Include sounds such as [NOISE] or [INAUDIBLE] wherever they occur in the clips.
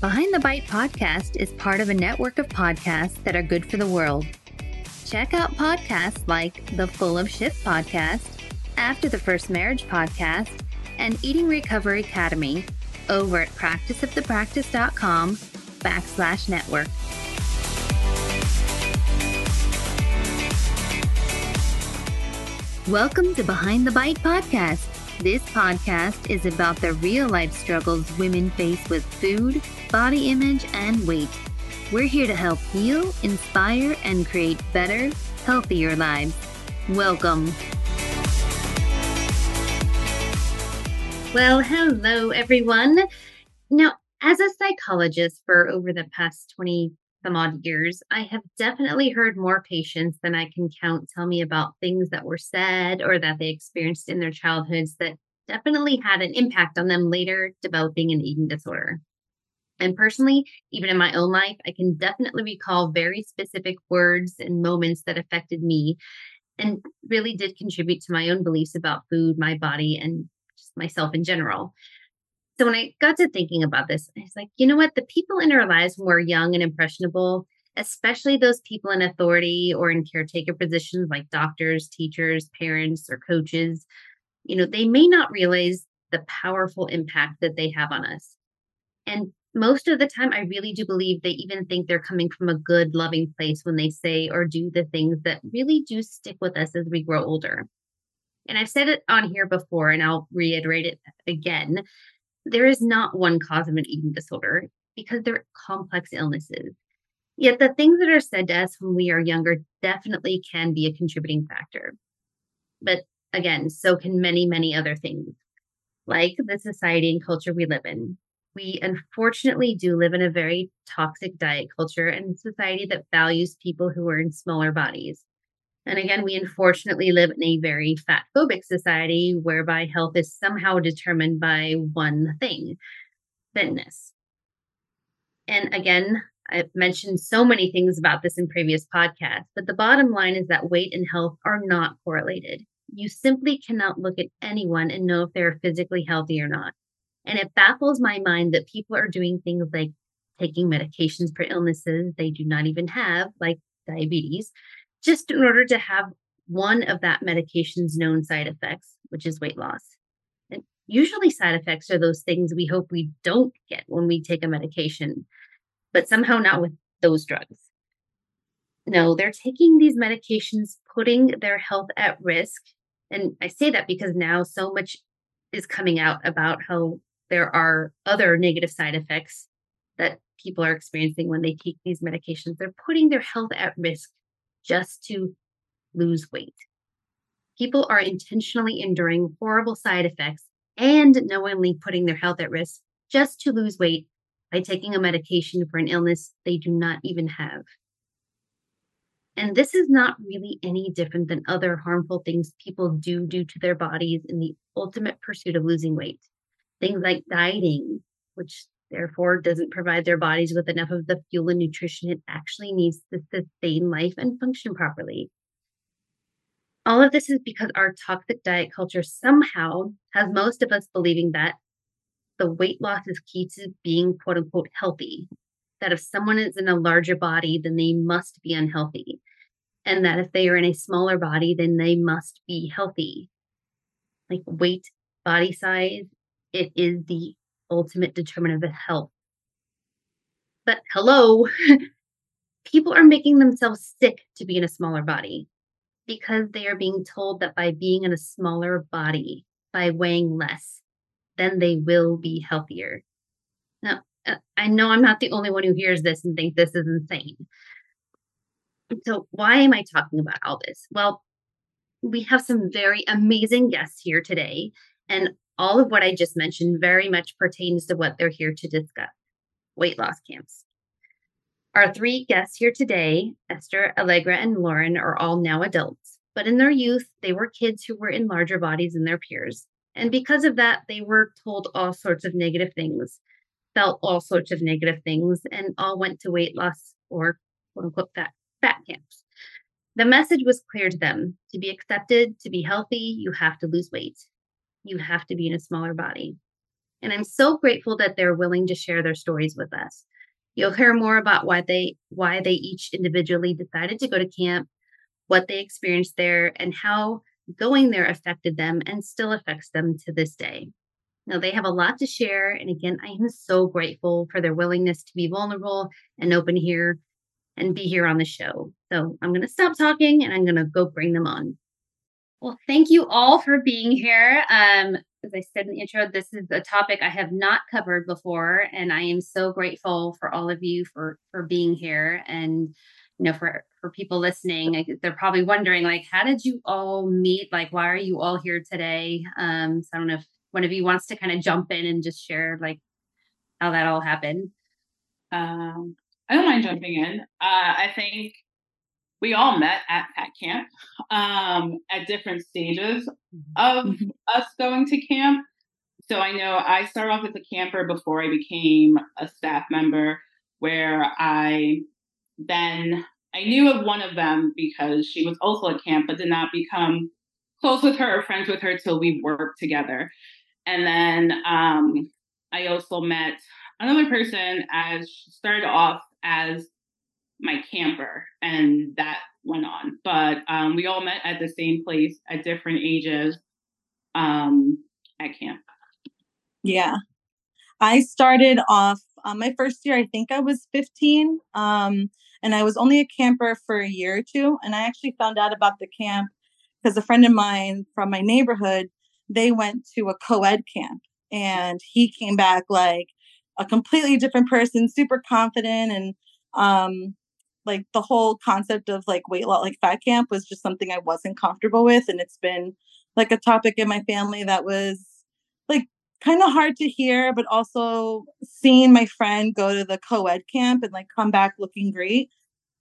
Behind the Bite podcast is part of a network of podcasts that are good for the world. Check out podcasts like the Full of Shift podcast, After the First Marriage podcast, and Eating Recovery Academy over at practiceofthepractice.com backslash network. Welcome to Behind the Bite podcast. This podcast is about the real life struggles women face with food, body image, and weight. We're here to help heal, inspire, and create better, healthier lives. Welcome. Well, hello, everyone. Now, as a psychologist for over the past 20 some odd years, I have definitely heard more patients than I can count tell me about things that were said or that they experienced in their childhoods that definitely had an impact on them later developing an eating disorder. And personally, even in my own life, I can definitely recall very specific words and moments that affected me and really did contribute to my own beliefs about food, my body, and just myself in general. So when I got to thinking about this, I was like, you know what? The people in our lives when we're young and impressionable, especially those people in authority or in caretaker positions like doctors, teachers, parents, or coaches, you know, they may not realize the powerful impact that they have on us. And most of the time, I really do believe they even think they're coming from a good, loving place when they say or do the things that really do stick with us as we grow older. And I've said it on here before, and I'll reiterate it again. There is not one cause of an eating disorder because they're complex illnesses. Yet the things that are said to us when we are younger definitely can be a contributing factor. But again, so can many, many other things, like the society and culture we live in we unfortunately do live in a very toxic diet culture and society that values people who are in smaller bodies. And again, we unfortunately live in a very fat phobic society whereby health is somehow determined by one thing fitness. And again, I've mentioned so many things about this in previous podcasts, but the bottom line is that weight and health are not correlated. You simply cannot look at anyone and know if they're physically healthy or not. And it baffles my mind that people are doing things like taking medications for illnesses they do not even have, like diabetes, just in order to have one of that medication's known side effects, which is weight loss. And usually, side effects are those things we hope we don't get when we take a medication, but somehow not with those drugs. No, they're taking these medications, putting their health at risk. And I say that because now so much is coming out about how there are other negative side effects that people are experiencing when they take these medications. They're putting their health at risk just to lose weight. People are intentionally enduring horrible side effects and knowingly putting their health at risk just to lose weight by taking a medication for an illness they do not even have. And this is not really any different than other harmful things people do do to their bodies in the ultimate pursuit of losing weight things like dieting, which therefore doesn't provide their bodies with enough of the fuel and nutrition it actually needs to sustain life and function properly. All of this is because our toxic diet culture somehow has most of us believing that the weight loss is key to being quote unquote healthy. That if someone is in a larger body, then they must be unhealthy. And that if they are in a smaller body, then they must be healthy. Like weight, body size, it is the ultimate determinant of health. But hello, [LAUGHS] people are making themselves sick to be in a smaller body because they are being told that by being in a smaller body, by weighing less, then they will be healthier. Now, uh, I know I'm not the only one who hears this and thinks this is insane. So, why am I talking about all this? Well, we have some very amazing guests here today, and all of what I just mentioned very much pertains to what they're here to discuss weight loss camps. Our three guests here today, Esther, Allegra, and Lauren, are all now adults, but in their youth, they were kids who were in larger bodies than their peers. And because of that, they were told all sorts of negative things, felt all sorts of negative things, and all went to weight loss or quote unquote fat, fat camps. The message was clear to them to be accepted, to be healthy, you have to lose weight you have to be in a smaller body. and I'm so grateful that they're willing to share their stories with us. You'll hear more about why they why they each individually decided to go to camp, what they experienced there, and how going there affected them and still affects them to this day. Now, they have a lot to share. And again, I am so grateful for their willingness to be vulnerable and open here and be here on the show. So I'm going to stop talking and I'm going to go bring them on. Well, thank you all for being here. Um, as I said in the intro, this is a topic I have not covered before, and I am so grateful for all of you for for being here. And you know, for for people listening, they're probably wondering, like, how did you all meet? Like, why are you all here today? Um, so I don't know if one of you wants to kind of jump in and just share like how that all happened. Um, I don't mind jumping in. Uh, I think we all met at Fat Camp um, at different stages of mm-hmm. us going to camp. So I know I started off as a camper before I became a staff member, where I then I knew of one of them because she was also at camp, but did not become close with her or friends with her till we worked together. And then um, I also met another person as she started off as my camper, and that went on. But um, we all met at the same place at different ages um, at camp. Yeah. I started off uh, my first year, I think I was 15. Um, and I was only a camper for a year or two. And I actually found out about the camp because a friend of mine from my neighborhood, they went to a co ed camp and he came back like a completely different person, super confident. And um, like the whole concept of like weight loss, like fat camp was just something I wasn't comfortable with. And it's been like a topic in my family that was like kind of hard to hear, but also seeing my friend go to the co ed camp and like come back looking great.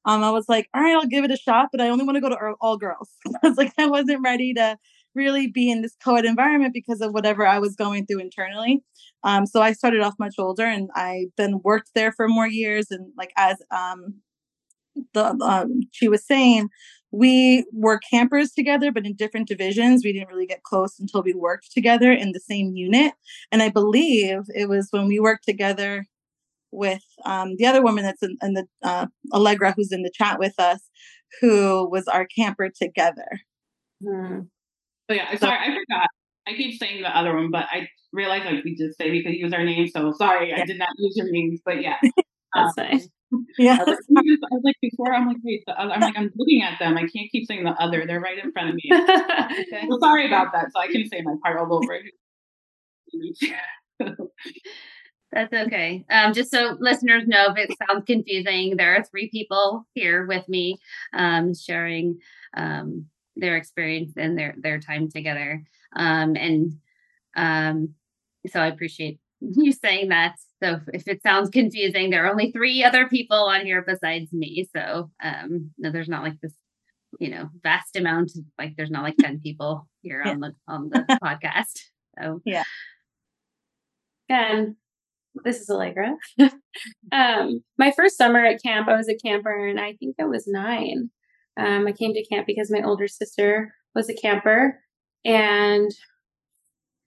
Um, I was like, all right, I'll give it a shot, but I only want to go to all girls. [LAUGHS] I was like, I wasn't ready to really be in this co ed environment because of whatever I was going through internally. Um, so I started off much older and I then worked there for more years. And like as um, the um, she was saying, we were campers together, but in different divisions. We didn't really get close until we worked together in the same unit. And I believe it was when we worked together with um, the other woman that's in, in the uh, Allegra, who's in the chat with us, who was our camper together. Hmm. Oh yeah, sorry, I forgot. I keep saying the other one, but I realized like we just say we could use our names. So sorry, yeah. I did not use your names, but yeah, [LAUGHS] that's um, fine. [LAUGHS] Yeah. I was, I was, like before, I'm like, wait, the other, I'm like, I'm looking at them. I can't keep saying the other. They're right in front of me. okay. [LAUGHS] Well, sorry about that. So I can say my part all over. [LAUGHS] That's okay. Um, just so listeners know, if it sounds confusing, there are three people here with me um, sharing um, their experience and their their time together. Um, and um, so I appreciate you saying that. So if it sounds confusing, there are only three other people on here besides me. So um, no, there's not like this, you know, vast amount. Like there's not like ten people here yeah. on the on the [LAUGHS] podcast. So yeah. And this is Allegra. [LAUGHS] um, my first summer at camp, I was a camper, and I think I was nine. Um, I came to camp because my older sister was a camper, and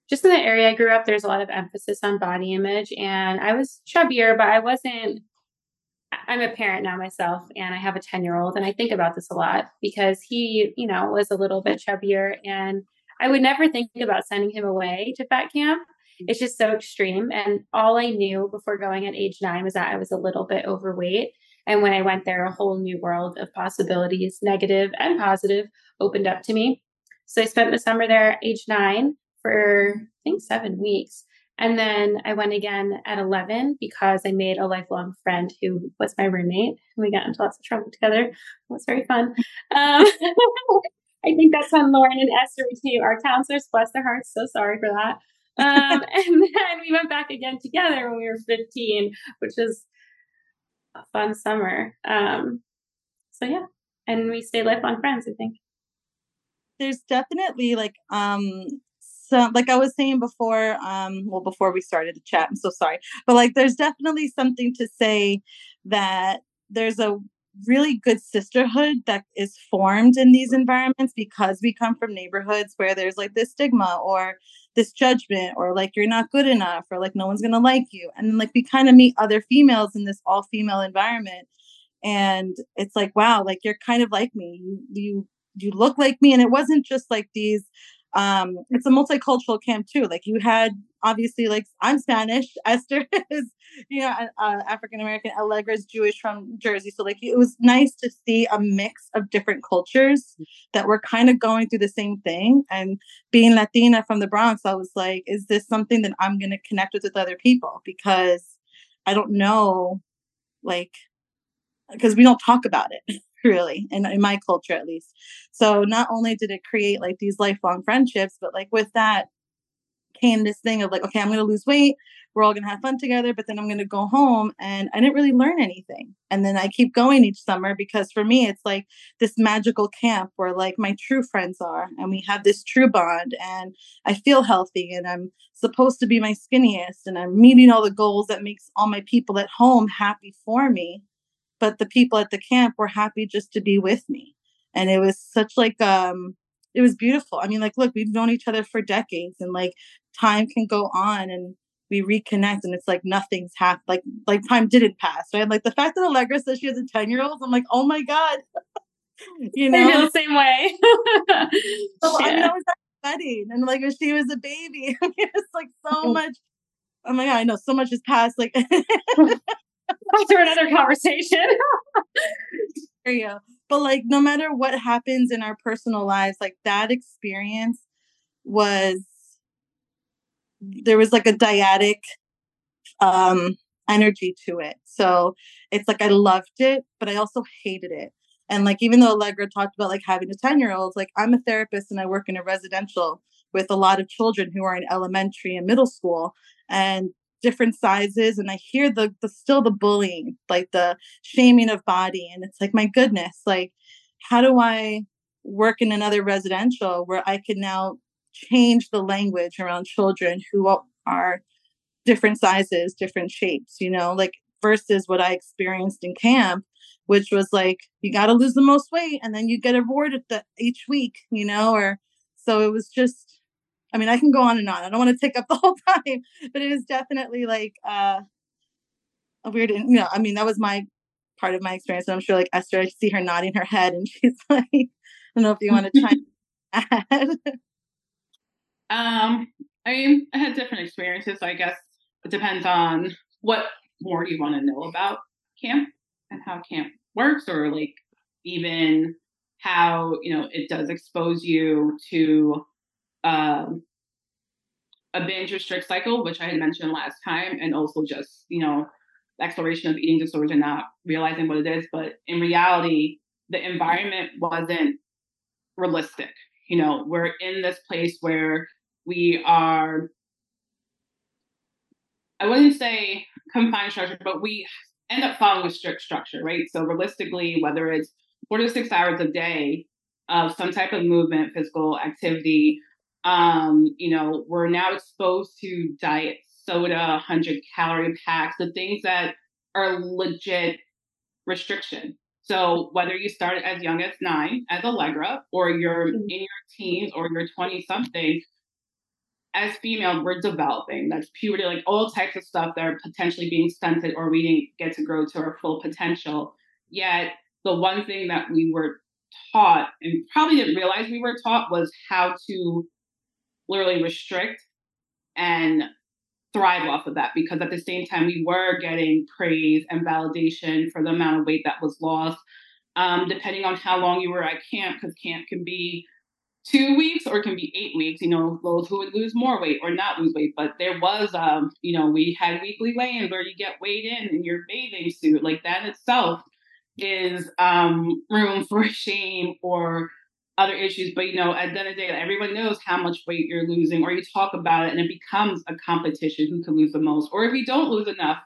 just in the area I grew up, there's a lot of emphasis on body image, and I was chubbier, but I wasn't. I'm a parent now myself, and I have a 10 year old, and I think about this a lot because he, you know, was a little bit chubbier, and I would never think about sending him away to fat camp. It's just so extreme. And all I knew before going at age nine was that I was a little bit overweight. And when I went there, a whole new world of possibilities, negative and positive, opened up to me. So I spent the summer there at age nine for, I think, seven weeks. And then I went again at 11 because I made a lifelong friend who was my roommate. And We got into lots of trouble together. It was very fun. Um, [LAUGHS] I think that's when Lauren and Esther became our counselors. Bless their hearts. So sorry for that. Um, [LAUGHS] and then we went back again together when we were 15, which was a fun summer. Um, so yeah, and we stayed lifelong friends, I think. There's definitely like um so like I was saying before, um, well before we started the chat, I'm so sorry. But like there's definitely something to say that there's a really good sisterhood that is formed in these environments because we come from neighborhoods where there's like this stigma or this judgment or like you're not good enough or like no one's gonna like you and then like we kind of meet other females in this all female environment and it's like wow like you're kind of like me you you you look like me and it wasn't just like these um it's a multicultural camp too like you had obviously like i'm spanish [LAUGHS] esther is you know uh, african american allegra is jewish from jersey so like it was nice to see a mix of different cultures that were kind of going through the same thing and being latina from the bronx i was like is this something that i'm going to connect with with other people? Because i don't know like because we don't talk about it [LAUGHS] really in, in my culture at least. So not only did it create like these lifelong friendships but like with that came this thing of like okay i'm going to lose weight we're all going to have fun together but then i'm going to go home and i didn't really learn anything. And then i keep going each summer because for me it's like this magical camp where like my true friends are and we have this true bond and i feel healthy and i'm supposed to be my skinniest and i'm meeting all the goals that makes all my people at home happy for me but the people at the camp were happy just to be with me. And it was such like um it was beautiful. I mean like look we've known each other for decades and like time can go on and we reconnect and it's like nothing's happened like like time didn't pass right? Like the fact that allegra says she has a 10 year old i'm like oh my god. [LAUGHS] You know? the same way. [LAUGHS] So, yeah. I mean, I was at wedding and like she was a baby [LAUGHS] it's like so mm. much oh my god i know so much has passed like after another conversation. [LAUGHS] But like no matter what happens in our personal lives, like that experience was there was like a dyadic um energy to it. So it's like I loved it, but I also hated it. And like even though Allegra talked about like having a 10 year old, like I'm a therapist and I work in a residential with a lot of children who are in elementary and middle school. And different sizes and I hear the the still the bullying, like the shaming of body and it's like my goodness, like how do I work in another residential where I can now change the language around children who are different sizes, different shapes, you know, like versus what I experienced in camp, which was like you got to lose the most weight and then you get awarded the, each week, you know, or so it was just I mean, I can go on and on. I don't want to take up the [LAUGHS] whole time, but it is definitely like uh, a weird, you know, I mean, that was my part of my experience. And I'm sure like Esther, I see her nodding her head and [LAUGHS] she's like, I don't know if you want to try [LAUGHS] add. Um, I mean, I had different experiences. So I guess it depends on what more you want to know about camp and how camp works, or like even how you know it does expose you to um, a binge restrict cycle, which I had mentioned last time, and also just, you know, exploration of eating disorders and not realizing what it is. But in reality, the environment wasn't realistic. You know, we're in this place where we are, I wouldn't say confined structure, but we end up following a strict structure, right? So realistically, whether it's four to six hours a day of some type of movement, physical activity, um, you know, we're now exposed to diet soda, 100 calorie packs, the things that are legit restriction. So whether you started as young as nine as Allegra, or you're mm-hmm. in your teens or you're 20 something, as female, we're developing. That's puberty, like all types of stuff that are potentially being stunted or we didn't get to grow to our full potential. Yet the one thing that we were taught and probably didn't realize we were taught was how to literally restrict and thrive off of that because at the same time we were getting praise and validation for the amount of weight that was lost um, depending on how long you were at camp because camp can be two weeks or it can be eight weeks you know those who would lose more weight or not lose weight but there was um you know we had weekly weigh-ins where you get weighed in in your bathing suit like that itself is um room for [LAUGHS] shame or other issues, but you know, at the end of the day, everyone knows how much weight you're losing, or you talk about it and it becomes a competition who can lose the most. Or if you don't lose enough,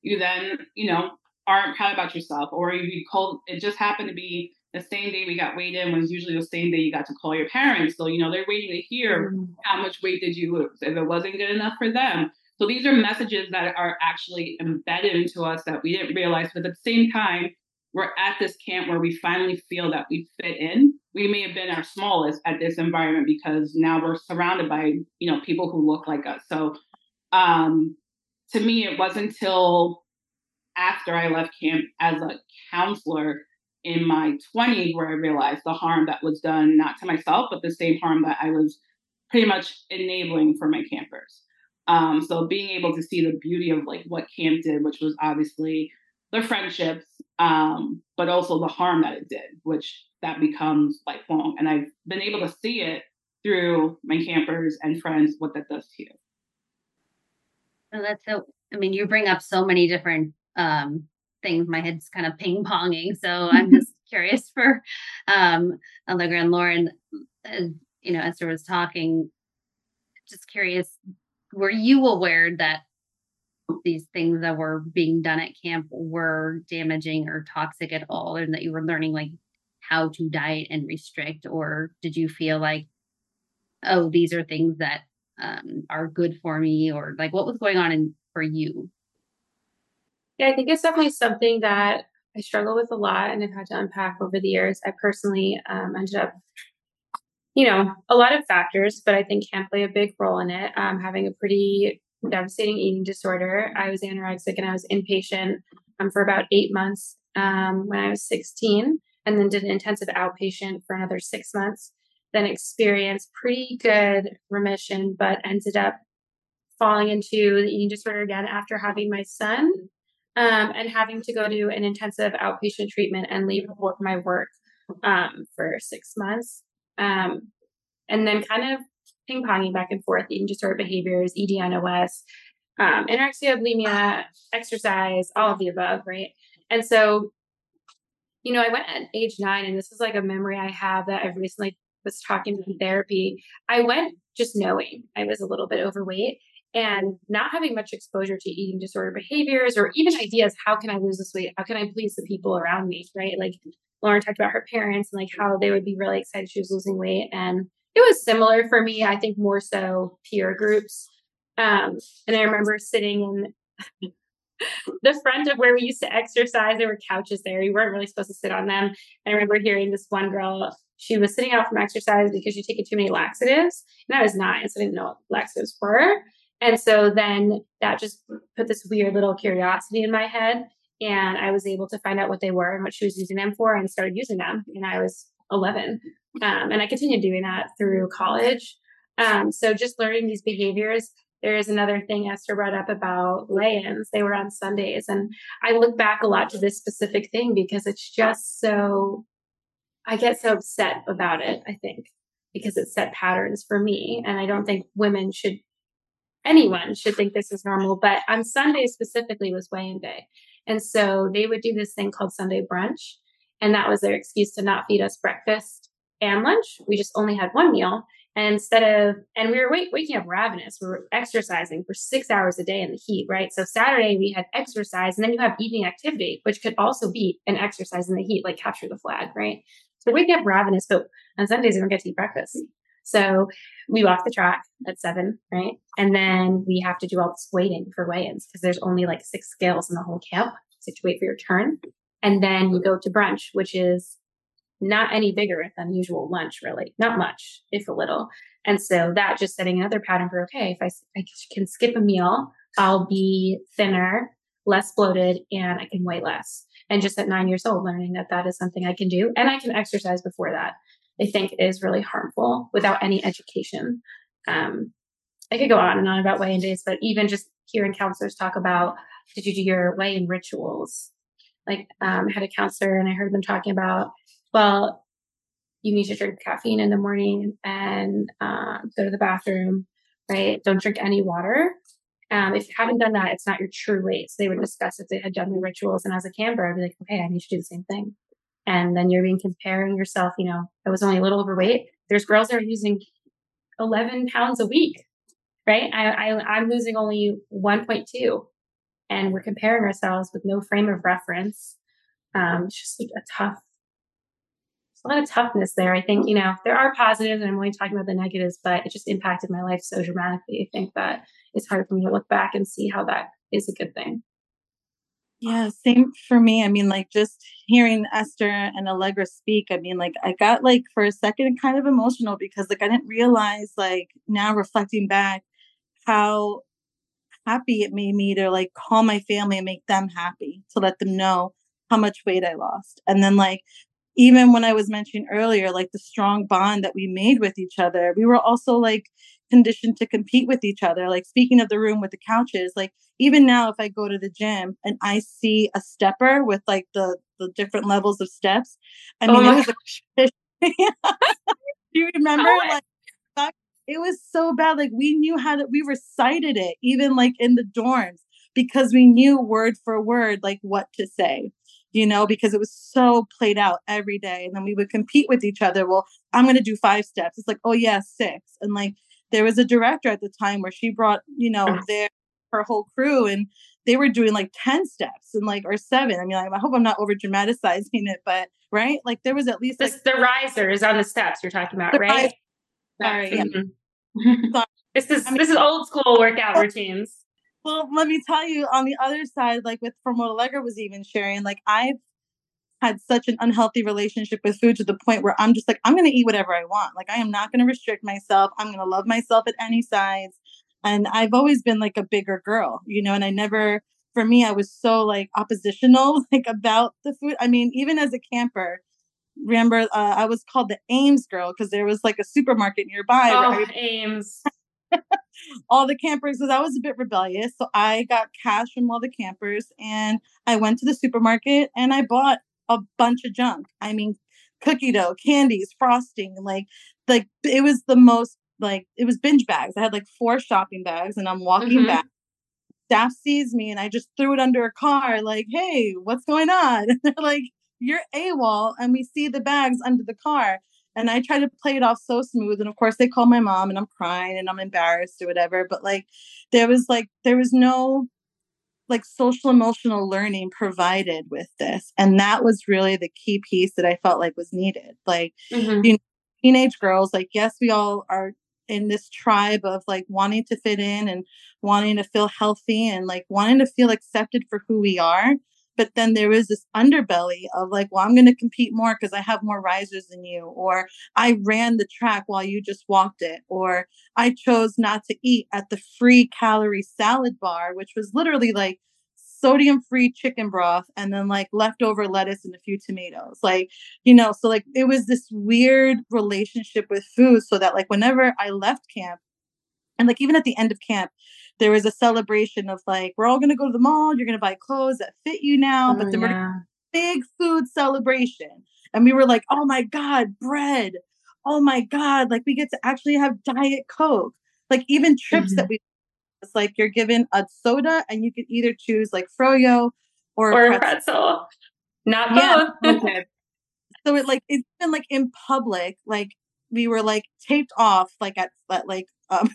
you then, you know, aren't proud about yourself. Or you call it just happened to be the same day we got weighed in was usually the same day you got to call your parents. So, you know, they're waiting to hear mm-hmm. how much weight did you lose if it wasn't good enough for them. So these are messages that are actually embedded into us that we didn't realize, but at the same time, we're at this camp where we finally feel that we fit in. We may have been our smallest at this environment because now we're surrounded by, you know, people who look like us. So um, to me, it wasn't until after I left camp as a counselor in my 20s where I realized the harm that was done, not to myself, but the same harm that I was pretty much enabling for my campers. Um, so being able to see the beauty of like what camp did, which was obviously friendships, um, but also the harm that it did, which that becomes lifelong. And I've been able to see it through my campers and friends what that does to you. Oh, that's so. I mean, you bring up so many different um, things. My head's kind of ping ponging, so I'm just [LAUGHS] curious for um, Allegra and Lauren. Uh, you know, Esther was talking. Just curious, were you aware that these things that were being done at camp were damaging or toxic at all, and that you were learning like how to diet and restrict, or did you feel like, oh, these are things that um, are good for me, or like what was going on in for you? Yeah, I think it's definitely something that I struggle with a lot and I've had to unpack over the years. I personally um, ended up, you know, a lot of factors, but I think can play a big role in it. Um, having a pretty devastating eating disorder. I was anorexic and I was inpatient um, for about eight months um, when I was 16, and then did an intensive outpatient for another six months. Then experienced pretty good remission, but ended up falling into the eating disorder again after having my son um, and having to go to an intensive outpatient treatment and leave my work um, for six months. Um, and then kind of ping ponging back and forth, eating disorder behaviors, EDNOS, um, anorexia, bulimia, exercise, all of the above, right? And so, you know, I went at age nine, and this is like a memory I have that I've recently was talking in therapy. I went just knowing I was a little bit overweight and not having much exposure to eating disorder behaviors or even ideas how can i lose this weight how can i please the people around me right like lauren talked about her parents and like how they would be really excited she was losing weight and it was similar for me i think more so peer groups um, and i remember sitting in [LAUGHS] the front of where we used to exercise there were couches there you weren't really supposed to sit on them and i remember hearing this one girl she was sitting out from exercise because she'd taken too many laxatives and i was nine so i didn't know what laxatives were and so then that just put this weird little curiosity in my head. And I was able to find out what they were and what she was using them for and started using them. And I was 11. Um, and I continued doing that through college. Um, so just learning these behaviors. There is another thing Esther brought up about weigh-ins. They were on Sundays. And I look back a lot to this specific thing because it's just so, I get so upset about it, I think, because it set patterns for me. And I don't think women should anyone should think this is normal, but on Sunday specifically was weigh-in day. And so they would do this thing called Sunday brunch. And that was their excuse to not feed us breakfast and lunch. We just only had one meal. And instead of, and we were wake, waking up ravenous, we were exercising for six hours a day in the heat, right? So Saturday we had exercise and then you have evening activity, which could also be an exercise in the heat, like capture the flag, right? So waking up ravenous, but on Sundays we don't get to eat breakfast. So we walk the track at seven, right? And then we have to do all this waiting for weigh-ins because there's only like six scales in the whole camp. So you have to wait for your turn. And then you go to brunch, which is not any bigger than usual lunch, really, not much, if a little. And so that just setting another pattern for okay, if I, I can skip a meal, I'll be thinner, less bloated, and I can weigh less. And just at nine years old, learning that that is something I can do, and I can exercise before that. I think is really harmful without any education. Um, I could go on and on about weigh-in days, but even just hearing counselors talk about, did you do your weigh-in rituals? Like, um, had a counselor and I heard them talking about, well, you need to drink caffeine in the morning and uh, go to the bathroom, right? Don't drink any water. Um, if you haven't done that, it's not your true weight. So they would discuss if they had done the rituals. And as a camper, I'd be like, okay, I need to do the same thing and then you're being comparing yourself. You know, I was only a little overweight. There's girls that are using 11 pounds a week, right? I, I I'm losing only 1.2, and we're comparing ourselves with no frame of reference. Um, it's just like a tough, a lot of toughness there. I think you know there are positives, and I'm only talking about the negatives, but it just impacted my life so dramatically. I think that it's hard for me to look back and see how that is a good thing. Yeah, same for me. I mean, like just hearing Esther and Allegra speak, I mean, like I got like for a second kind of emotional because like I didn't realize like now reflecting back how happy it made me to like call my family and make them happy to let them know how much weight I lost. And then like even when I was mentioning earlier, like the strong bond that we made with each other, we were also like conditioned to compete with each other. Like speaking of the room with the couches, like even now if I go to the gym and I see a stepper with like the the different levels of steps, I mean oh it was a, [LAUGHS] Do you remember? Oh, like it was so bad. Like we knew how to we recited it even like in the dorms because we knew word for word like what to say you know, because it was so played out every day. And then we would compete with each other. Well, I'm going to do five steps. It's like, oh, yeah, six. And like, there was a director at the time where she brought, you know, their her whole crew and they were doing like 10 steps and like or seven. I mean, like, I hope I'm not over dramatizing it, but right? Like there was at least this, like, the risers on the steps you're talking about, right? Sorry. Mm-hmm. Sorry. this is I mean, this is old school workout routines. Well, let me tell you on the other side, like with from what Allegra was even sharing, like I've had such an unhealthy relationship with food to the point where I'm just like, I'm going to eat whatever I want. Like, I am not going to restrict myself. I'm going to love myself at any size. And I've always been like a bigger girl, you know, and I never, for me, I was so like oppositional, [LAUGHS] like about the food. I mean, even as a camper, remember, uh, I was called the Ames girl because there was like a supermarket nearby. Oh, right? Ames. [LAUGHS] all the campers because I was a bit rebellious. So I got cash from all the campers and I went to the supermarket and I bought a bunch of junk. I mean, cookie dough, candies, frosting, like like it was the most like it was binge bags. I had like four shopping bags and I'm walking mm-hmm. back. Staff sees me and I just threw it under a car, like, hey, what's going on? And [LAUGHS] they're like, you're AWOL. And we see the bags under the car. And I try to play it off so smooth. And of course, they call my mom and I'm crying and I'm embarrassed or whatever. But like, there was like, there was no like social emotional learning provided with this and that was really the key piece that i felt like was needed like mm-hmm. you know, teenage girls like yes we all are in this tribe of like wanting to fit in and wanting to feel healthy and like wanting to feel accepted for who we are but then there is this underbelly of like well i'm going to compete more because i have more risers than you or i ran the track while you just walked it or i chose not to eat at the free calorie salad bar which was literally like sodium free chicken broth and then like leftover lettuce and a few tomatoes like you know so like it was this weird relationship with food so that like whenever i left camp and like even at the end of camp there was a celebration of like we're all going to go to the mall you're going to buy clothes that fit you now oh, but there yeah. were big food celebration and we were like oh my god bread oh my god like we get to actually have diet coke like even trips mm-hmm. that we it's like you're given a soda and you can either choose like froyo or, or pretzel. pretzel. Not both. Yeah. so it like it's been like in public, like we were like taped off like at, at like um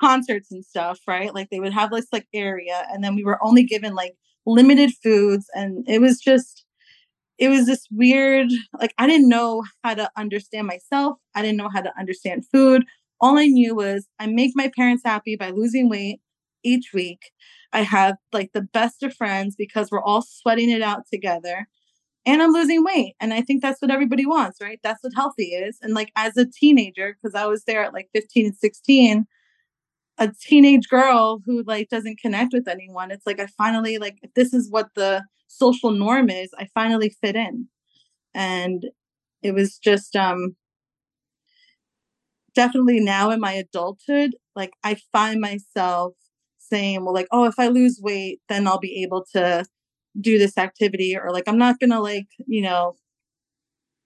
concerts and stuff, right? Like they would have this like area, and then we were only given like limited foods, and it was just it was this weird like I didn't know how to understand myself. I didn't know how to understand food. All I knew was I make my parents happy by losing weight each week. I have like the best of friends because we're all sweating it out together and I'm losing weight. And I think that's what everybody wants, right? That's what healthy is. And like as a teenager, because I was there at like 15 and 16, a teenage girl who like doesn't connect with anyone it's like i finally like if this is what the social norm is i finally fit in. And it was just um definitely now in my adulthood like i find myself saying well like oh if i lose weight then i'll be able to do this activity or like i'm not gonna like you know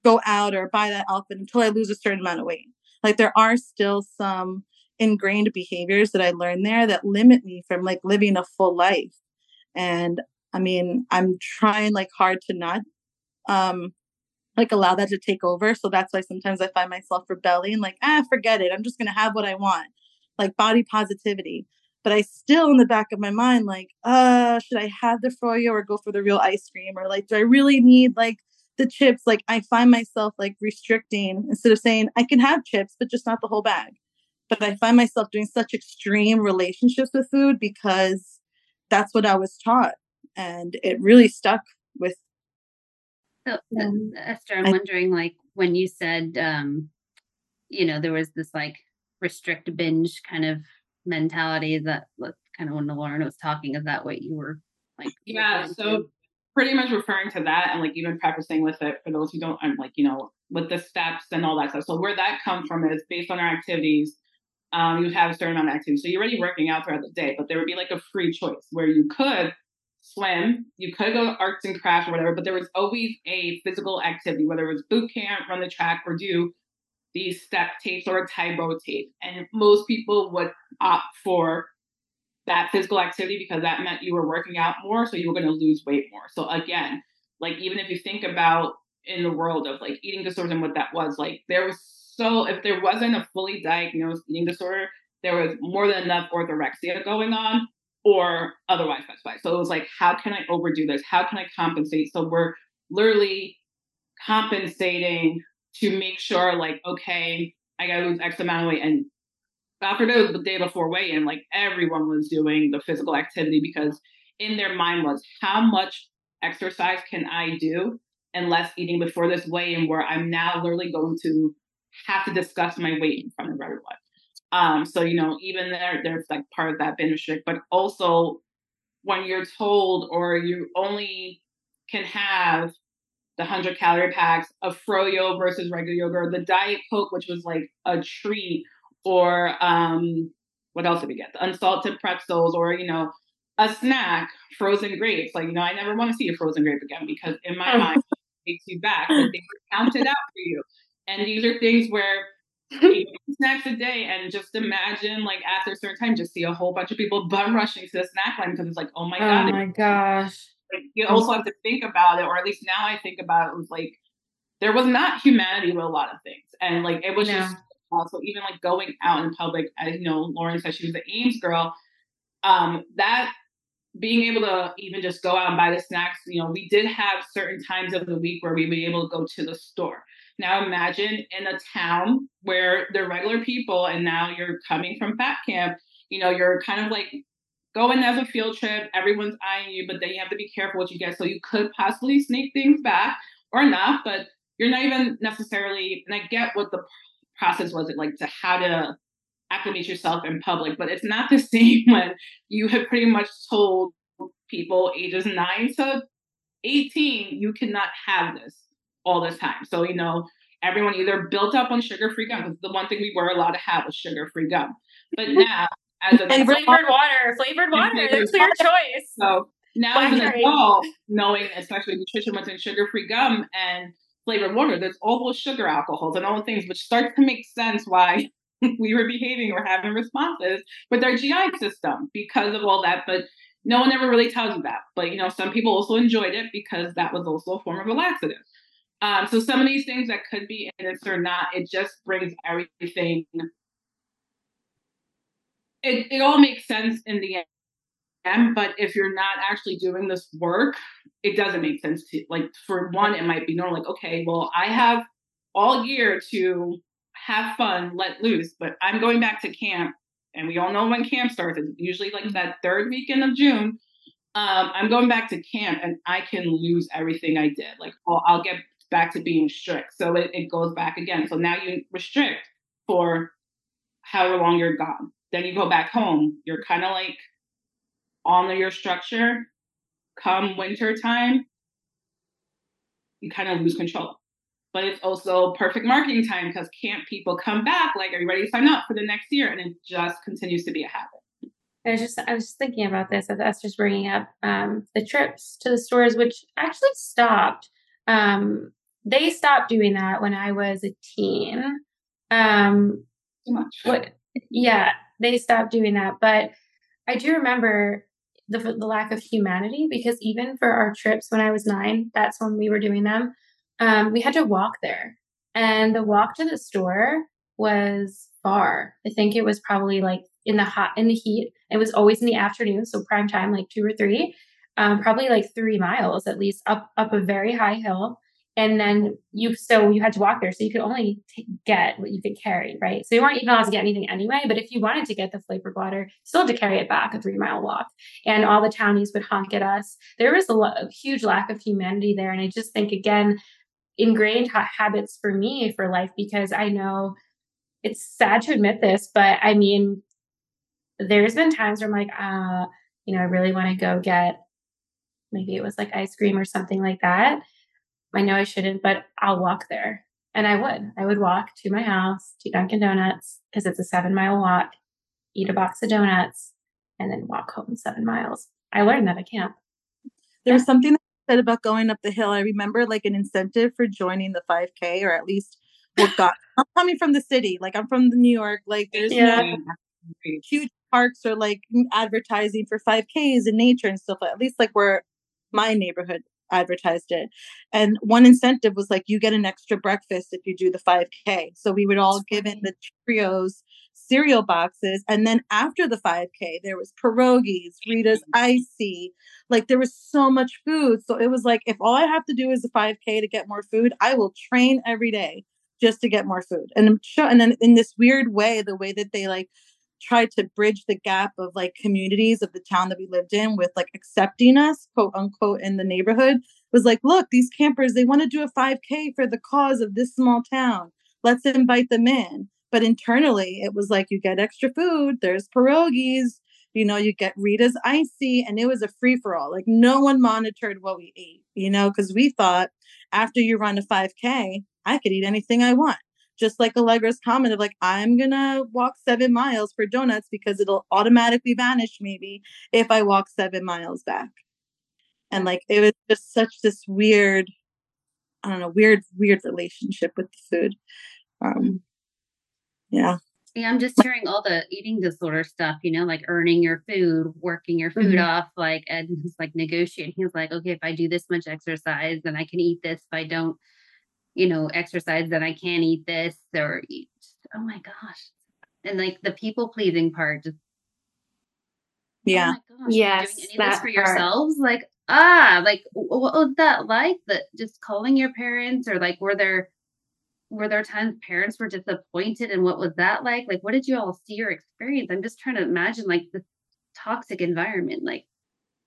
go out or buy that outfit until i lose a certain amount of weight. Like there are still some ingrained behaviors that I learned there that limit me from like living a full life. And I mean, I'm trying like hard to not um like allow that to take over. So that's why sometimes I find myself rebelling, like, ah, forget it. I'm just gonna have what I want. Like body positivity. But I still in the back of my mind, like, uh, should I have the froyo or go for the real ice cream? Or like, do I really need like the chips? Like I find myself like restricting instead of saying I can have chips, but just not the whole bag but I find myself doing such extreme relationships with food because that's what I was taught. and it really stuck with. So, uh, Esther, I'm I, wondering, like, when you said, um, you know, there was this like restrict binge kind of mentality. Is that kind of when Lauren was talking? Is that what you were like? Yeah. So pretty much referring to that and like even prefacing with it for those who don't I'm like, you know, with the steps and all that stuff. So where that comes from is based on our activities, um, you have a certain amount of activity. So you're already working out throughout the day, but there would be like a free choice where you could swim, you could go arts and crafts or whatever, but there was always a physical activity, whether it was boot camp, run the track, or do these step tapes or a Tae Bo tape. And most people would opt for that physical activity because that meant you were working out more, so you were going to lose weight more. So again, like even if you think about in the world of like eating disorders and what that was, like there was so if there wasn't a fully diagnosed eating disorder, there was more than enough orthorexia going on or otherwise specified. So it was like, how can I overdo this? How can I compensate? So we're literally compensating to make sure, like, okay, I gotta lose X amount of weight. And after the, the day before weigh-in, like everyone was doing the physical activity because in their mind was how much exercise can I do and less eating before this weigh-in where I'm now literally going to have to discuss my weight in front of everyone. Um, so you know, even there, there's like part of that binge but also when you're told or you only can have the 100 calorie packs of froyo versus regular yogurt, the diet coke, which was like a treat, or um, what else did we get? The unsalted pretzels, or you know, a snack, frozen grapes. Like you know, I never want to see a frozen grape again because in my oh. mind, it takes you back. But they were counted out for you, and these are things where [LAUGHS] snacks a day and just imagine like after a certain time just see a whole bunch of people bum rushing to the snack line because it's like oh my god oh my gosh. Like, you also have to think about it or at least now i think about it, it was like there was not humanity with a lot of things. And like it was no. just also even like going out in public as you know lauren said she was the ames girl um that being able to even just go out and buy the snacks you know we did have certain times of the week where we would be able to go to the store now imagine in a town where they're regular people and now you're coming from fat camp, you know, you're kind of like going as a field trip, everyone's eyeing you, but then you have to be careful what you get. So you could possibly sneak things back or not, but you're not even necessarily, and I get what the process was, like to how to acclimate yourself in public, but it's not the [LAUGHS] same when you have pretty much told people ages nine to 18, you cannot have this all this time. So, you know, everyone either built up on sugar free gum because the one thing we were allowed to have was sugar free gum. But mm-hmm. now, as a and flavored water, flavored water, it's your choice. So now, as an adult, knowing especially nutrition what's in sugar free gum and flavored water, there's all those sugar alcohols and all the things, which starts to make sense why [LAUGHS] we were behaving or having responses with our GI system because of all that. But no one ever really tells you that. But you know, some people also enjoyed it because that was also a form of a laxative. Um, so some of these things that could be in this or not, it just brings everything. It it all makes sense in the end, but if you're not actually doing this work, it doesn't make sense to like for one, it might be normal, like, okay, well, I have all year to have fun, let loose, but I'm going back to camp. And we all know when camp starts. It's usually like that third weekend of June. Um, I'm going back to camp and I can lose everything I did. Like, I'll, I'll get back to being strict. So it, it goes back again. So now you restrict for however long you're gone. Then you go back home. You're kind of like on your structure. Come winter time, you kind of lose control. But it's also perfect marketing time because camp people come back like, are you ready to sign up for the next year? And it just continues to be a habit. I was just I was thinking about this as Esther's bringing up um, the trips to the stores, which actually stopped. Um, they stopped doing that when I was a teen. Um, Too much. What? Yeah, they stopped doing that. But I do remember the the lack of humanity because even for our trips when I was nine, that's when we were doing them. Um, we had to walk there, and the walk to the store was far. I think it was probably like in the hot in the heat. It was always in the afternoon, so prime time, like two or three. Um, probably like three miles at least up up a very high hill and then you so you had to walk there. So you could only t- get what you could carry right? So you weren't even allowed to get anything anyway but if you wanted to get the flavored water you still had to carry it back a three mile walk. And all the townies would honk at us. There was a, lo- a huge lack of humanity there. And i just think again ingrained ha- habits for me for life because i know it's sad to admit this but i mean there's been times where i'm like uh you know i really want to go get maybe it was like ice cream or something like that I know I shouldn't, but I'll walk there. And I would. I would walk to my house to Dunkin' Donuts because it's a seven mile walk, eat a box of donuts, and then walk home seven miles. I learned that at camp. There's yeah. something that said about going up the hill. I remember like an incentive for joining the 5K, or at least what got. I'm coming from the city, like I'm from New York. Like there's yeah. no huge parks or like advertising for 5Ks in nature and stuff. But At least like where my neighborhood advertised it. And one incentive was like, you get an extra breakfast if you do the 5K. So we would all give in the Cheerios cereal boxes. And then after the 5K, there was pierogies, Rita's icy. Like there was so much food. So it was like, if all I have to do is a 5K to get more food, I will train every day just to get more food. And show, and then in this weird way, the way that they like tried to bridge the gap of like communities of the town that we lived in with like accepting us, quote unquote, in the neighborhood was like, look, these campers, they want to do a 5K for the cause of this small town. Let's invite them in. But internally, it was like, you get extra food, there's pierogies, you know, you get Rita's icy, and it was a free for all. Like, no one monitored what we ate, you know, because we thought after you run a 5K, I could eat anything I want just like Allegra's comment of like, I'm gonna walk seven miles for donuts because it'll automatically vanish maybe if I walk seven miles back. And like it was just such this weird, I don't know, weird, weird relationship with the food. Um yeah. Yeah, I'm just hearing all the eating disorder stuff, you know, like earning your food, working your food mm-hmm. off, like and he's like negotiating. He's like, okay, if I do this much exercise, then I can eat this. If I don't, you know, exercise, then I can't eat this or eat. Oh my gosh. And like the people pleasing part just oh yeah. Oh gosh, yes. Doing any of this for part. yourselves? Like, ah, like what was that like? That just calling your parents or like were there were there times parents were disappointed and what was that like? Like what did you all see or experience? I'm just trying to imagine like the toxic environment. Like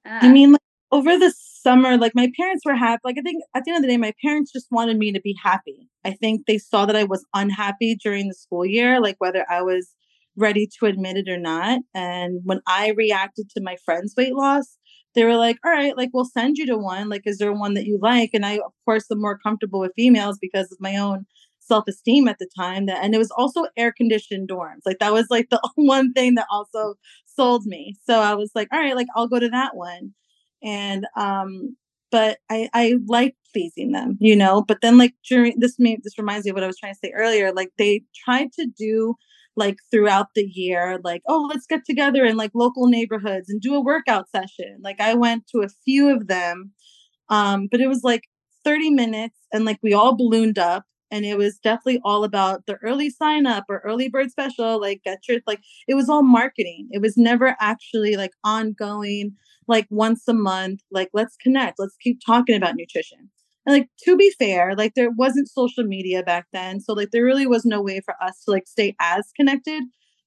ah. I mean like over the summer, like my parents were happy. Like I think at the end of the day, my parents just wanted me to be happy. I think they saw that I was unhappy during the school year, like whether I was ready to admit it or not. And when I reacted to my friend's weight loss, they were like, all right, like we'll send you to one. Like, is there one that you like? And I, of course, am more comfortable with females because of my own self-esteem at the time that and it was also air conditioned dorms like that was like the [LAUGHS] one thing that also sold me so i was like all right like i'll go to that one and um but I I like pleasing them, you know. But then like during this may this reminds me of what I was trying to say earlier. Like they tried to do like throughout the year, like, oh, let's get together in like local neighborhoods and do a workout session. Like I went to a few of them. Um, but it was like 30 minutes and like we all ballooned up and it was definitely all about the early sign up or early bird special like get your like it was all marketing it was never actually like ongoing like once a month, like let's connect, let's keep talking about nutrition. And like to be fair, like there wasn't social media back then. So like there really was no way for us to like stay as connected.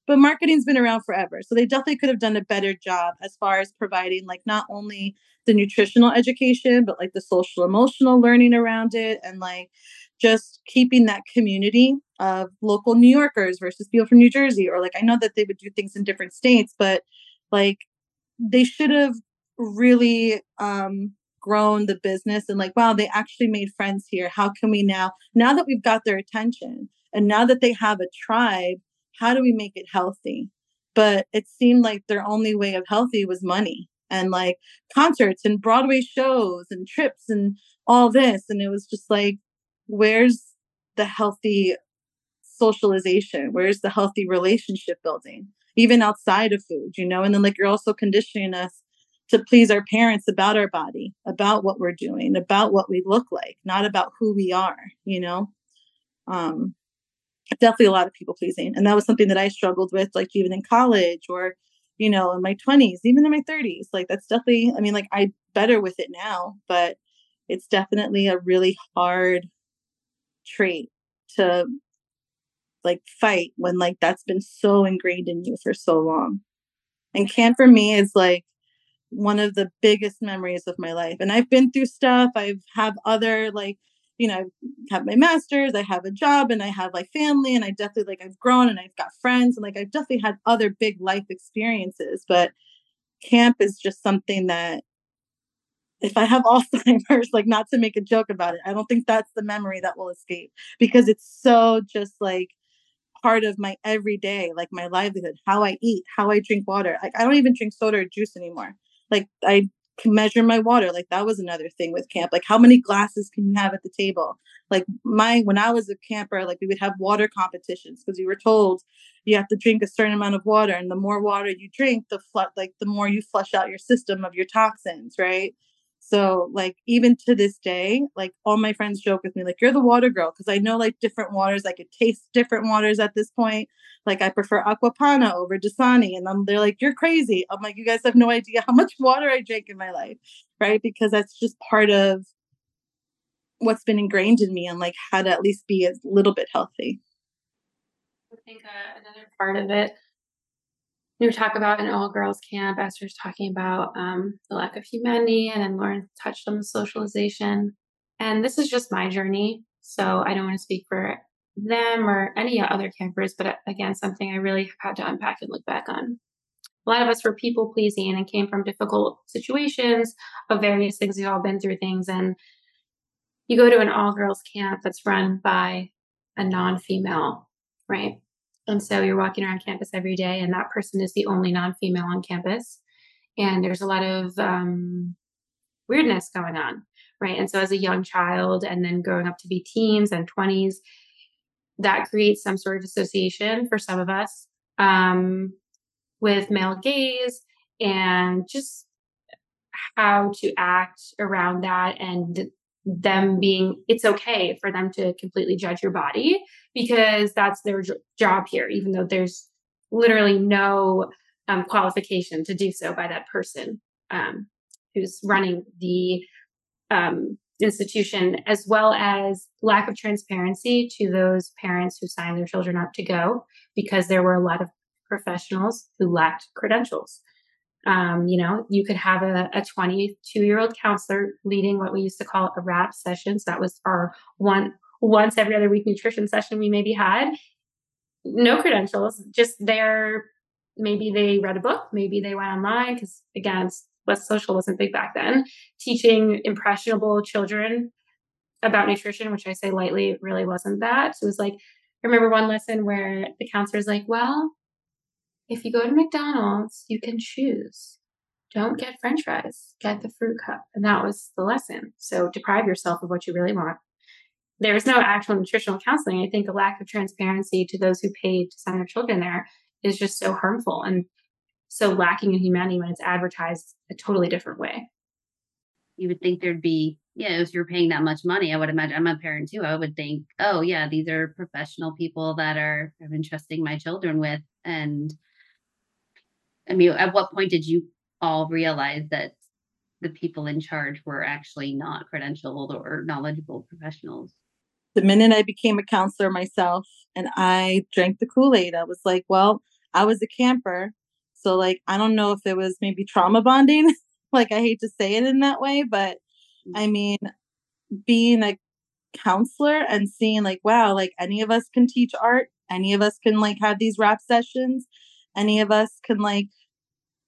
But marketing's been around forever. So they definitely could have done a better job as far as providing like not only the nutritional education, but like the social emotional learning around it and like just keeping that community of local New Yorkers versus people from New Jersey. Or like I know that they would do things in different states, but like they should have really um grown the business and like wow they actually made friends here how can we now now that we've got their attention and now that they have a tribe how do we make it healthy but it seemed like their only way of healthy was money and like concerts and broadway shows and trips and all this and it was just like where's the healthy socialization where's the healthy relationship building even outside of food, you know? And then like you're also conditioning us to please our parents about our body, about what we're doing, about what we look like, not about who we are, you know? Um definitely a lot of people pleasing. And that was something that I struggled with, like even in college or, you know, in my 20s, even in my 30s. Like that's definitely, I mean, like I better with it now, but it's definitely a really hard trait to like fight when like that's been so ingrained in you for so long. And camp for me is like one of the biggest memories of my life. And I've been through stuff. I've have other like, you know, I have my masters, I have a job and I have like family and I definitely like I've grown and I've got friends and like I've definitely had other big life experiences, but camp is just something that if I have [LAUGHS] Alzheimer's, like not to make a joke about it, I don't think that's the memory that will escape because it's so just like part of my everyday, like my livelihood, how I eat, how I drink water. Like I don't even drink soda or juice anymore. Like I can measure my water. Like that was another thing with camp. Like how many glasses can you have at the table? Like my when I was a camper, like we would have water competitions because we were told you have to drink a certain amount of water, and the more water you drink, the like the more you flush out your system of your toxins, right? So like even to this day, like all my friends joke with me, like you're the water girl, because I know like different waters. I could taste different waters at this point. Like I prefer Acqua Panna over Dasani, and I'm, they're like, you're crazy. I'm like, you guys have no idea how much [LAUGHS] water I drink in my life, right? Because that's just part of what's been ingrained in me, and like how to at least be a little bit healthy. I think uh, another part of it we talk about an all girls camp. Esther's talking about um, the lack of humanity, and then Lauren touched on the socialization. And this is just my journey. So I don't want to speak for them or any other campers, but uh, again, something I really had to unpack and look back on. A lot of us were people pleasing and came from difficult situations of various things. We've all been through things. And you go to an all girls camp that's run by a non female, right? And so you're walking around campus every day, and that person is the only non female on campus. And there's a lot of um, weirdness going on, right? And so as a young child, and then growing up to be teens and 20s, that creates some sort of association for some of us um, with male gaze and just how to act around that and them being it's okay for them to completely judge your body because that's their job here even though there's literally no um, qualification to do so by that person um, who's running the um, institution as well as lack of transparency to those parents who signed their children up to go because there were a lot of professionals who lacked credentials um, you know, you could have a, a 22 year old counselor leading what we used to call a wrap session. So that was our one once every other week nutrition session we maybe had. No credentials, just there. Maybe they read a book, maybe they went online because again, West Social wasn't big back then. Teaching impressionable children about nutrition, which I say lightly, it really wasn't that. So it was like, I remember one lesson where the counselor's like, well, if you go to McDonald's, you can choose. Don't get french fries, get the fruit cup. And that was the lesson. So deprive yourself of what you really want. There is no actual nutritional counseling. I think a lack of transparency to those who paid to send their children there is just so harmful and so lacking in humanity when it's advertised a totally different way. You would think there'd be, yeah, if you're paying that much money, I would imagine I'm a parent too. I would think, oh yeah, these are professional people that are I'm entrusting my children with. And I mean, at what point did you all realize that the people in charge were actually not credentialed or knowledgeable professionals? The minute I became a counselor myself and I drank the Kool Aid, I was like, well, I was a camper. So, like, I don't know if it was maybe trauma bonding. [LAUGHS] like, I hate to say it in that way, but mm. I mean, being a counselor and seeing, like, wow, like any of us can teach art, any of us can, like, have these rap sessions any of us can like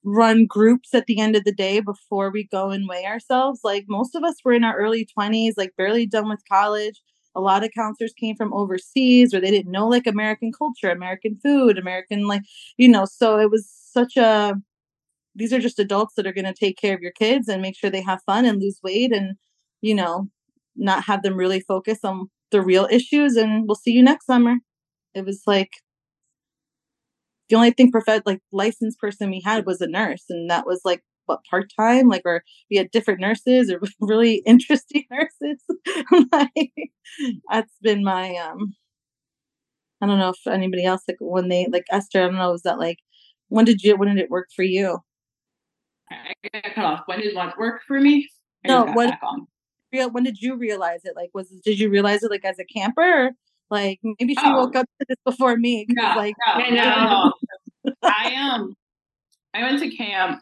run groups at the end of the day before we go and weigh ourselves. Like most of us were in our early 20s, like barely done with college. A lot of counselors came from overseas or they didn't know like American culture, American food, American, like, you know, so it was such a, these are just adults that are going to take care of your kids and make sure they have fun and lose weight and, you know, not have them really focus on the real issues. And we'll see you next summer. It was like, the only thing prof- like licensed person we had was a nurse and that was like what part-time? Like or we had different nurses or [LAUGHS] really interesting [LAUGHS] nurses? [LAUGHS] Like that's been my um i don't know if anybody else like when they like esther i don't know was that like when did you when did it work for you? I got cut off. When did what work for me? No what real when did you realize it? Like was did you realize it like as a camper? Or, like maybe she Oh. woke up to this before me. 'cause, No, like no, I no, know. no. I um, I went to camp.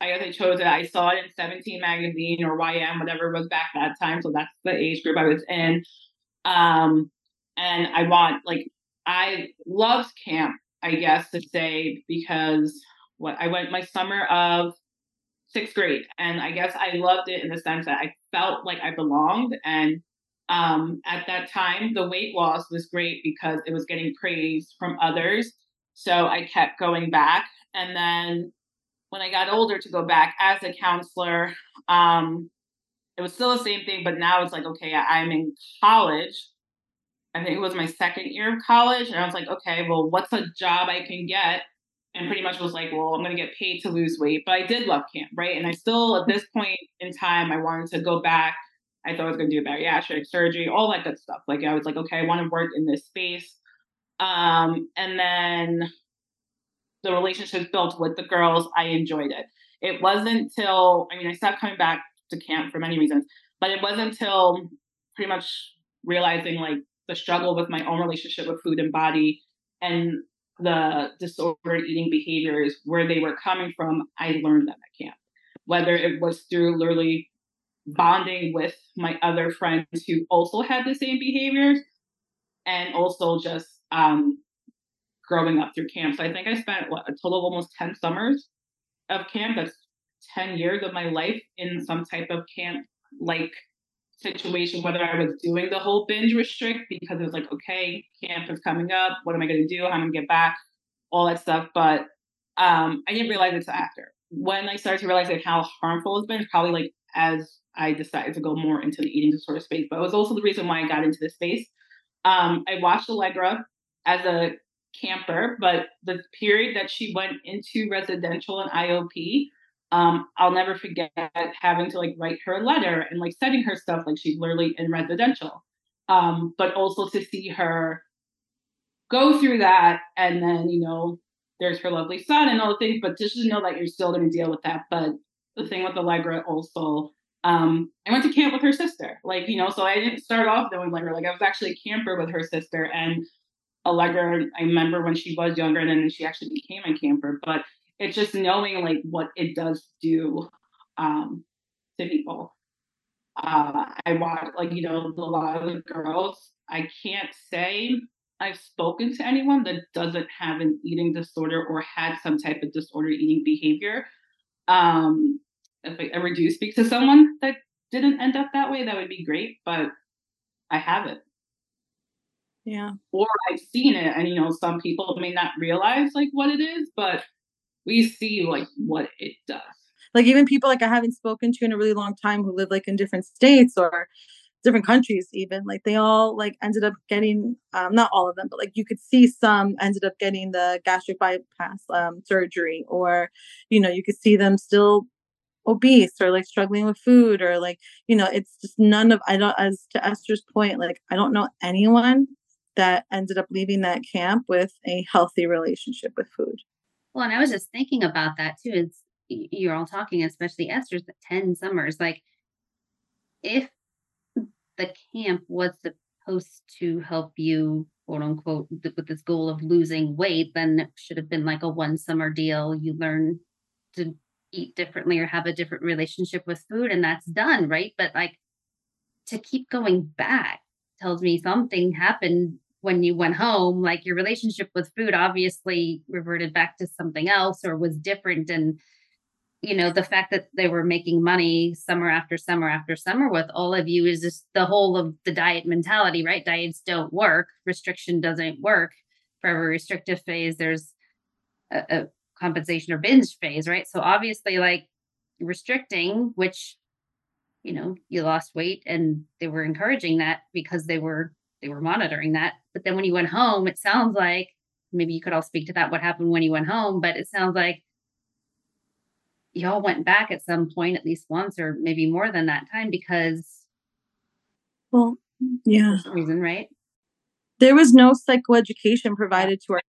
I guess I chose it. I saw it in 17 magazine or YM, whatever it was back that time. So that's the age group I was in. Um, and I want like I loved camp. I guess to say because what I went my summer of sixth grade, and I guess I loved it in the sense that I felt like I belonged and um, at that time, the weight loss was great because it was getting praise from others. So I kept going back. And then when I got older to go back as a counselor, um, it was still the same thing, but now it's like, okay, I'm in college. I think it was my second year of college. And I was like, okay, well, what's a job I can get? And pretty much was like, well, I'm going to get paid to lose weight. But I did love camp, right? And I still, at this point in time, I wanted to go back I thought I was going to do bariatric surgery, all that good stuff. Like I was like, okay, I want to work in this space. Um, and then the relationships built with the girls, I enjoyed it. It wasn't till I mean, I stopped coming back to camp for many reasons, but it wasn't until pretty much realizing like the struggle with my own relationship with food and body and the disordered eating behaviors where they were coming from, I learned them at camp. Whether it was through literally bonding with my other friends who also had the same behaviors and also just um, growing up through camp. So I think I spent what, a total of almost 10 summers of camp. That's 10 years of my life in some type of camp like situation, whether I was doing the whole binge restrict because it was like, okay, camp is coming up. What am I going to do? How am I going to get back? All that stuff. But um, I didn't realize it until after. When I started to realize like how harmful it's been, probably like as I decided to go more into the eating disorder space. But it was also the reason why I got into this space. Um, I watched Allegra as a camper, but the period that she went into residential and IOP, um, I'll never forget having to like write her a letter and like sending her stuff like she's literally in residential. Um, but also to see her go through that and then, you know, there's her lovely son and all the things, but just to know that you're still to deal with that. But the thing with Allegra also, um, I went to camp with her sister. Like, you know, so I didn't start off knowing Allegra. Like I was actually a camper with her sister and Allegra, I remember when she was younger and then she actually became a camper. But it's just knowing like what it does do um to people. Uh I watch like, you know, a lot of the girls, I can't say I've spoken to anyone that doesn't have an eating disorder or had some type of disorder eating behavior. Um, if I ever do speak to someone that didn't end up that way, that would be great, but I haven't. yeah. Or I've seen it, and you know, some people may not realize like what it is, but we see like what it does. Like even people like I haven't spoken to in a really long time who live like in different states or different countries even like they all like ended up getting um not all of them but like you could see some ended up getting the gastric bypass um surgery or you know you could see them still obese or like struggling with food or like you know it's just none of i don't as to esther's point like i don't know anyone that ended up leaving that camp with a healthy relationship with food Well, and I was just thinking about that too. It's you're all talking, especially Esther's 10 summers. Like if the camp was supposed to help you, quote unquote, with this goal of losing weight, then it should have been like a one summer deal. You learn to eat differently or have a different relationship with food, and that's done, right? But like to keep going back tells me something happened when you went home like your relationship with food obviously reverted back to something else or was different and you know the fact that they were making money summer after summer after summer with all of you is just the whole of the diet mentality right? Diets don't work. Restriction doesn't work. For every restrictive phase there's a, a compensation or binge phase right? So obviously like restricting which you know you lost weight and they were encouraging that because they were they were monitoring that. But then when you went home it sounds like maybe you could all speak to that what happened when you went home but it sounds like y'all went back at some point at least once or maybe more than that time because well yeah. Reason right? There was no psychoeducation provided to our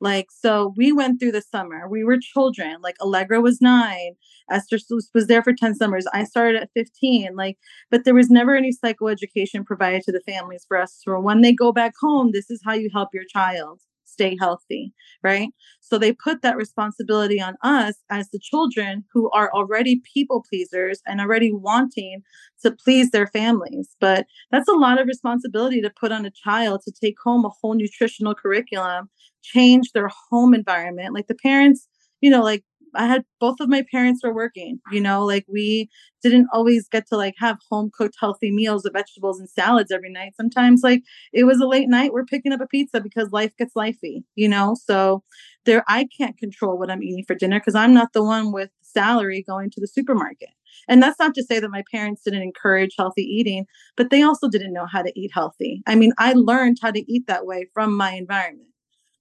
Like, so we went through the summer. We were children. Like, Allegra was nine. Esther was there for 10 summers. I started at 15. Like, but there was never any psychoeducation provided to the families for us. For when they go back home, this is how you help your child stay healthy, right? So they put that responsibility on us as the children who are already people pleasers and already wanting to please their families. But that's a lot of responsibility to put on a child to take home a whole nutritional curriculum, change their home environment. Like the parents, you know, like I had both of my parents were working, you know, like we didn't always get to like have home cooked healthy meals of vegetables and salads every night. Sometimes like it was a late night, we're picking up a pizza because life gets lifey, you know? So there I can't control what I'm eating for dinner because I'm not the one with salary going to the supermarket. And that's not to say that my parents didn't encourage healthy eating, but they also didn't know how to eat healthy. I mean, I learned how to eat that way from my environment.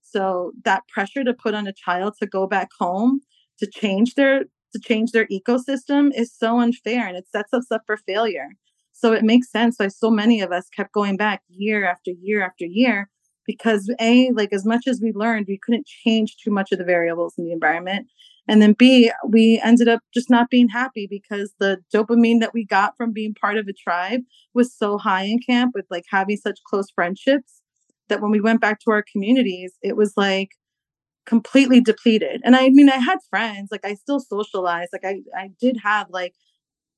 So that pressure to put on a child to go back home to change their to change their ecosystem is so unfair and it sets us up for failure. So it makes sense why so many of us kept going back year after year after year because a like as much as we learned we couldn't change too much of the variables in the environment and then b we ended up just not being happy because the dopamine that we got from being part of a tribe was so high in camp with like having such close friendships that when we went back to our communities it was like completely depleted. And I mean, I had friends, like I still socialized, like I, I did have like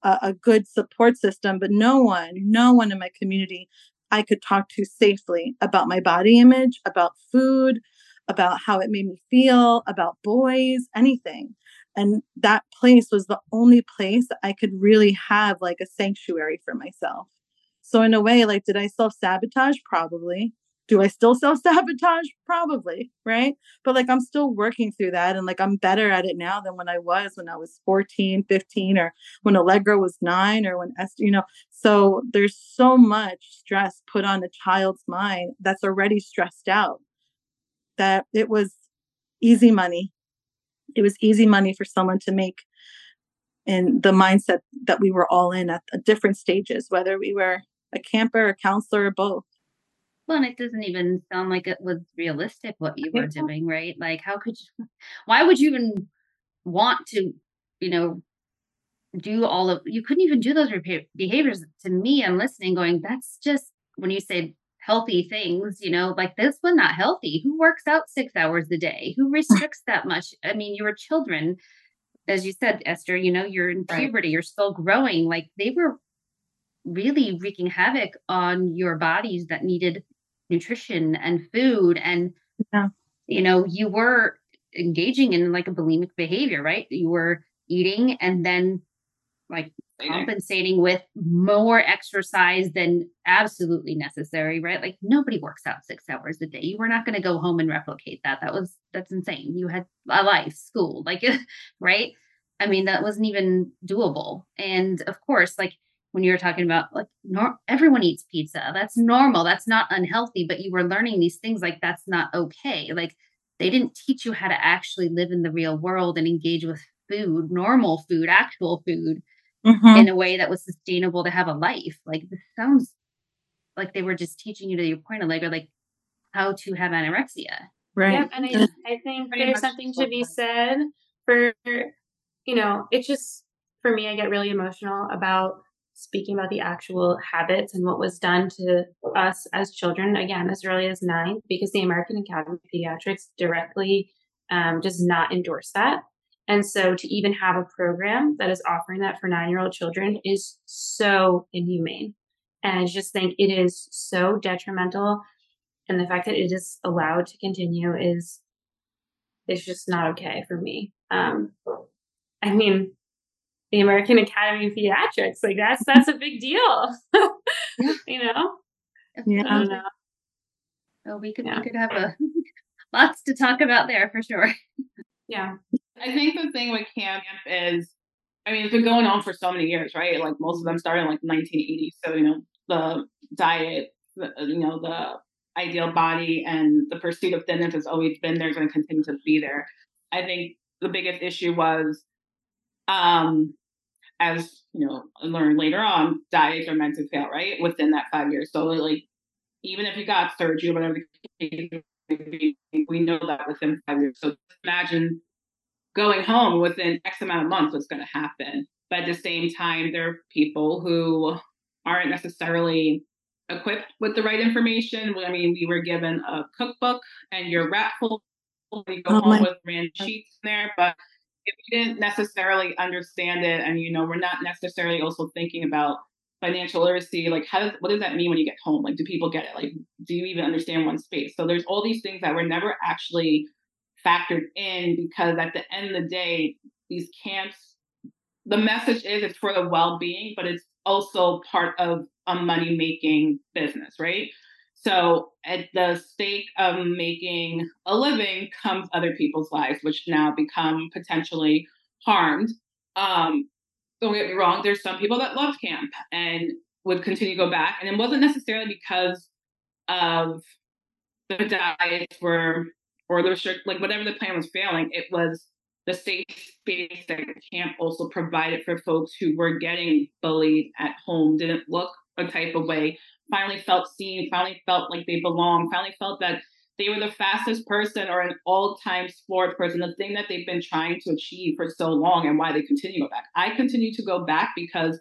a, a good support system, but no one, no one in my community I could talk to safely about my body image, about food, about how it made me feel, about boys, anything. And that place was the only place I could really have like a sanctuary for myself. So, in a way, like, did I self sabotage? Probably do I still self sabotage? [LAUGHS] Probably, right? But like I'm still working through that and like I'm better at it now than when I was when I was 14, 15 or when Allegra was 9 or when Esther, you know. So there's so much stress put on a child's mind that's already stressed out that it was easy money. It was easy money for someone to make in the mindset that we were all in at, different stages, whether we were a camper, a counselor, or both. Well, and it doesn't even sound like it was realistic what you were doing, right? Like, how could you, [LAUGHS] why would you even want to, you know, do all of, you couldn't even do those behaviors. To me, I'm listening, going, that's just when you say healthy things, you know, like this one not healthy. Who works out six hours a day? Who [LAUGHS] restricts that much? I mean, you were children, as you said, Esther, you know, you're in puberty, right. you're still growing. Like they were really wreaking havoc on your bodies that needed nutrition and food and yeah. you know you were engaging in like a bulimic behavior right? You were eating and then like compensating with more exercise than absolutely necessary right? Like nobody works out six hours a day. You were not going to go home and replicate that. That was that's insane. You had a life school like [LAUGHS] right? I mean that wasn't even doable. And of course like when you were talking about like nor- everyone eats pizza. That's normal. That's not unhealthy but you were learning these things like that's not okay. Like they didn't teach you how to actually live in the real world and engage with food normal food actual food mm-hmm. in a way that was sustainable to have a life. Like this sounds like they were just teaching you to your point of like like how to have anorexia. Right. Yeah, and I, I think there's something to be said for you know it's just for me i get really emotional about speaking about the actual habits and what was done to us as children, again, as early as nine, because the American Academy of Pediatrics directly um, does not endorse that. And so to even have a program that is offering that for nine year old children is so inhumane. And I just think it is so detrimental. And the fact that it is allowed to continue is, is just not okay for me. Um, I mean, the American Academy of Pediatrics. Like that's that's a big deal. [LAUGHS] you know? Yeah. I don't know. Well, we could yeah. we could have a [LAUGHS] lots to talk about there for sure. Yeah. I think the thing with camp is I mean, it's been going on for so many years, right? Like most of them started in like 1980. So, you know, the diet, the, you know, the ideal body and the pursuit of thinness has always been there, going to continue to be there. I think the biggest issue was um, as you know, learned later on, diets are meant to fail, right? Within that five years. So like even if you got surgery, whatever the case we know that within five years. So imagine going home within X amount of months, what's going to happen. But at the same time, there are people who aren't necessarily equipped with the right information. I mean, we were given a cookbook and your wrap full. We go oh home with random sheets in there, but if you didn't necessarily understand it, and you know, we're not necessarily also thinking about financial literacy like how does what does that mean when you get home? Like do people get it? Like do you even understand one space? So there's all these things that were never actually factored in because at the end of the day these camps the message is it's for the well-being but it's also part of a money making business right so at the stake of making a living comes other people's lives which now become potentially harmed um, don't get me wrong, there's some people that loved camp and would continue to go back. And it wasn't necessarily because of the diets were or the restrict like whatever the plan was failing, it was the safe space that camp also provided for folks who were getting bullied at home, didn't look a type of way, finally felt seen, finally felt like they belonged, finally felt that they were the fastest person or an all-time sport person, the thing that they've been trying to achieve for so long and why they continue to go back. I continue to go back because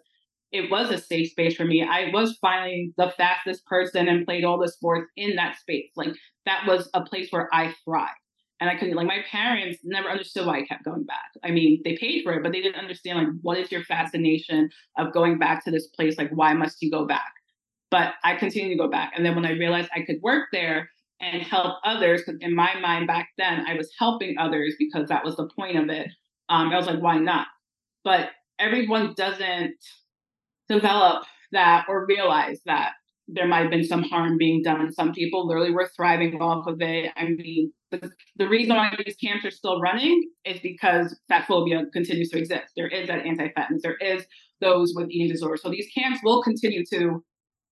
it was a safe space for me. I was finally the fastest person and played all the sports in that space. Like that was a place where I thrived. And I couldn't like my parents never understood why I kept going back. I mean, they paid for it, but they didn't understand like what is your fascination of going back to this place? Like, why must you go back? But I continued to go back. And then when I realized I could work there, and help others because in my mind back then i was helping others because that was the point of it um, i was like why not? But everyone doesn't develop that or realize that there might have been some harm being done. Some people literally were thriving off of it. I mean the, the reason why these camps are still running is because fat phobia continues to exist. There is that anti-fatness. There is those with eating disorders. So these camps will continue to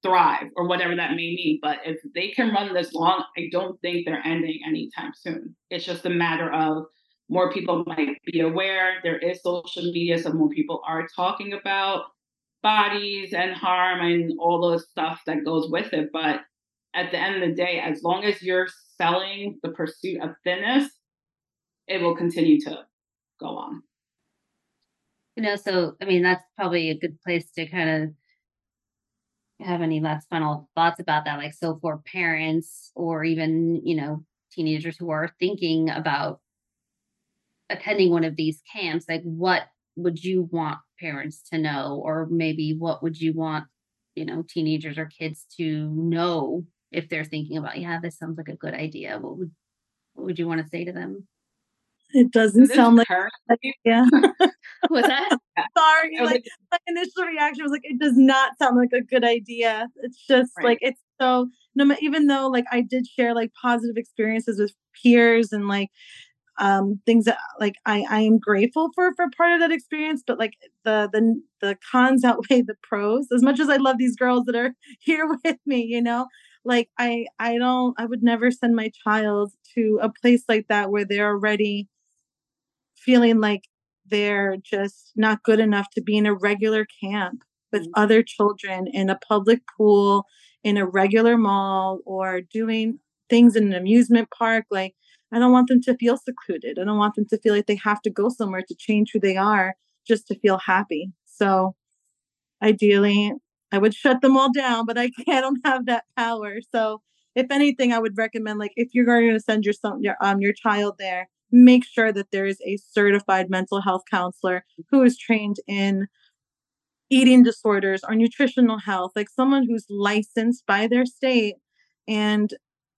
thrive or whatever that may mean. But if they can run this long, I don't think they're ending anytime soon. It's just a matter of more people might be aware. There is social media, so more people are talking about bodies and harm and all those stuff that goes with it. But at the end of the day, as long as you're selling the pursuit of thinness, it will continue to go on. You know, so I mean, that's probably a good place to kind of have any last final thoughts about that? Like, so for parents or even, you know, teenagers who are thinking about attending one of these camps, like, what would you want parents to know? Or maybe what would you want, you know, teenagers or kids to know if they're thinking about, yeah, this sounds like a good idea? What would, what would you want to say to them? It doesn't sound like [LAUGHS] yeah. What's that? [LAUGHS] Sorry, like my initial reaction was like, it does not sound like a good idea. It's just right. like it's so no. Even though like I did share like positive experiences with peers and like um things that like I I am grateful for for part of that experience, but like the the the cons [LAUGHS] outweigh the pros. As much as I love these girls that are here with me, you know, like I I don't I would never send my child to a place like that where they're already feeling like they're just not good enough to be in a regular camp with mm-hmm. other children in a public pool in a regular mall or doing things in an amusement park like i don't want them to feel secluded. I don't want them to feel like they have to go somewhere to change who they are just to feel happy. So ideally i would shut them all down but i [LAUGHS] can't I don't have that power. So if anything i would recommend like if you're going to send your son your um your child there make sure that there is a certified mental health counselor who is trained in eating disorders or nutritional health, like someone who's licensed by their state and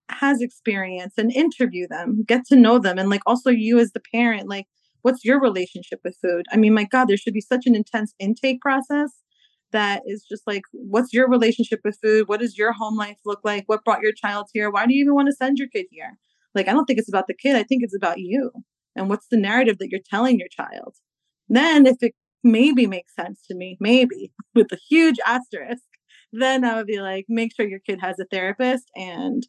has experience and interview them, get to know them. And like also you as the parent, like what's your relationship with food? I mean, my God, there should be such an intense intake process that is just like, what's your relationship with food? What does your home life look like? What brought your child here? Why do you even want to send your kid here? Like, I don't think it's about the kid. I think it's about you and what's the narrative that you're telling your child. Then, if it maybe makes sense to me, maybe [LAUGHS] with a huge asterisk, then I would be like, make sure your kid has a therapist and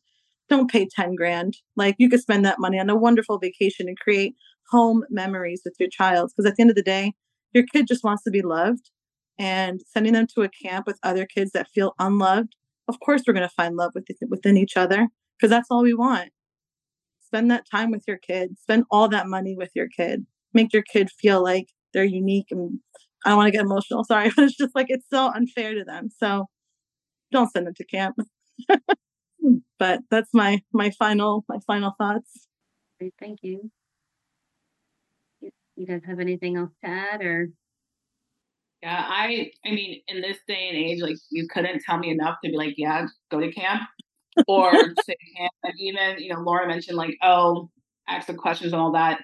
don't pay 10 grand. Like, you could spend that money on a wonderful vacation and create home memories with your child. Because at the end of the day, your kid just wants to be loved and sending them to a camp with other kids that feel unloved. Of course, we're going to find love within, within each other because that's all we want. Spend that time with your kid, spend all that money with your kid, make your kid feel like they're unique and I don't want to get emotional, sorry, [LAUGHS] but it's just like it's so unfair to them. So don't send them to camp. [LAUGHS] but that's my my final my final thoughts. Great, thank you. You guys have anything else to add or yeah, I I mean, in this day and age, like you couldn't tell me enough to be like, yeah, go to camp or even, you know, Laura mentioned like, oh, ask the questions and all that.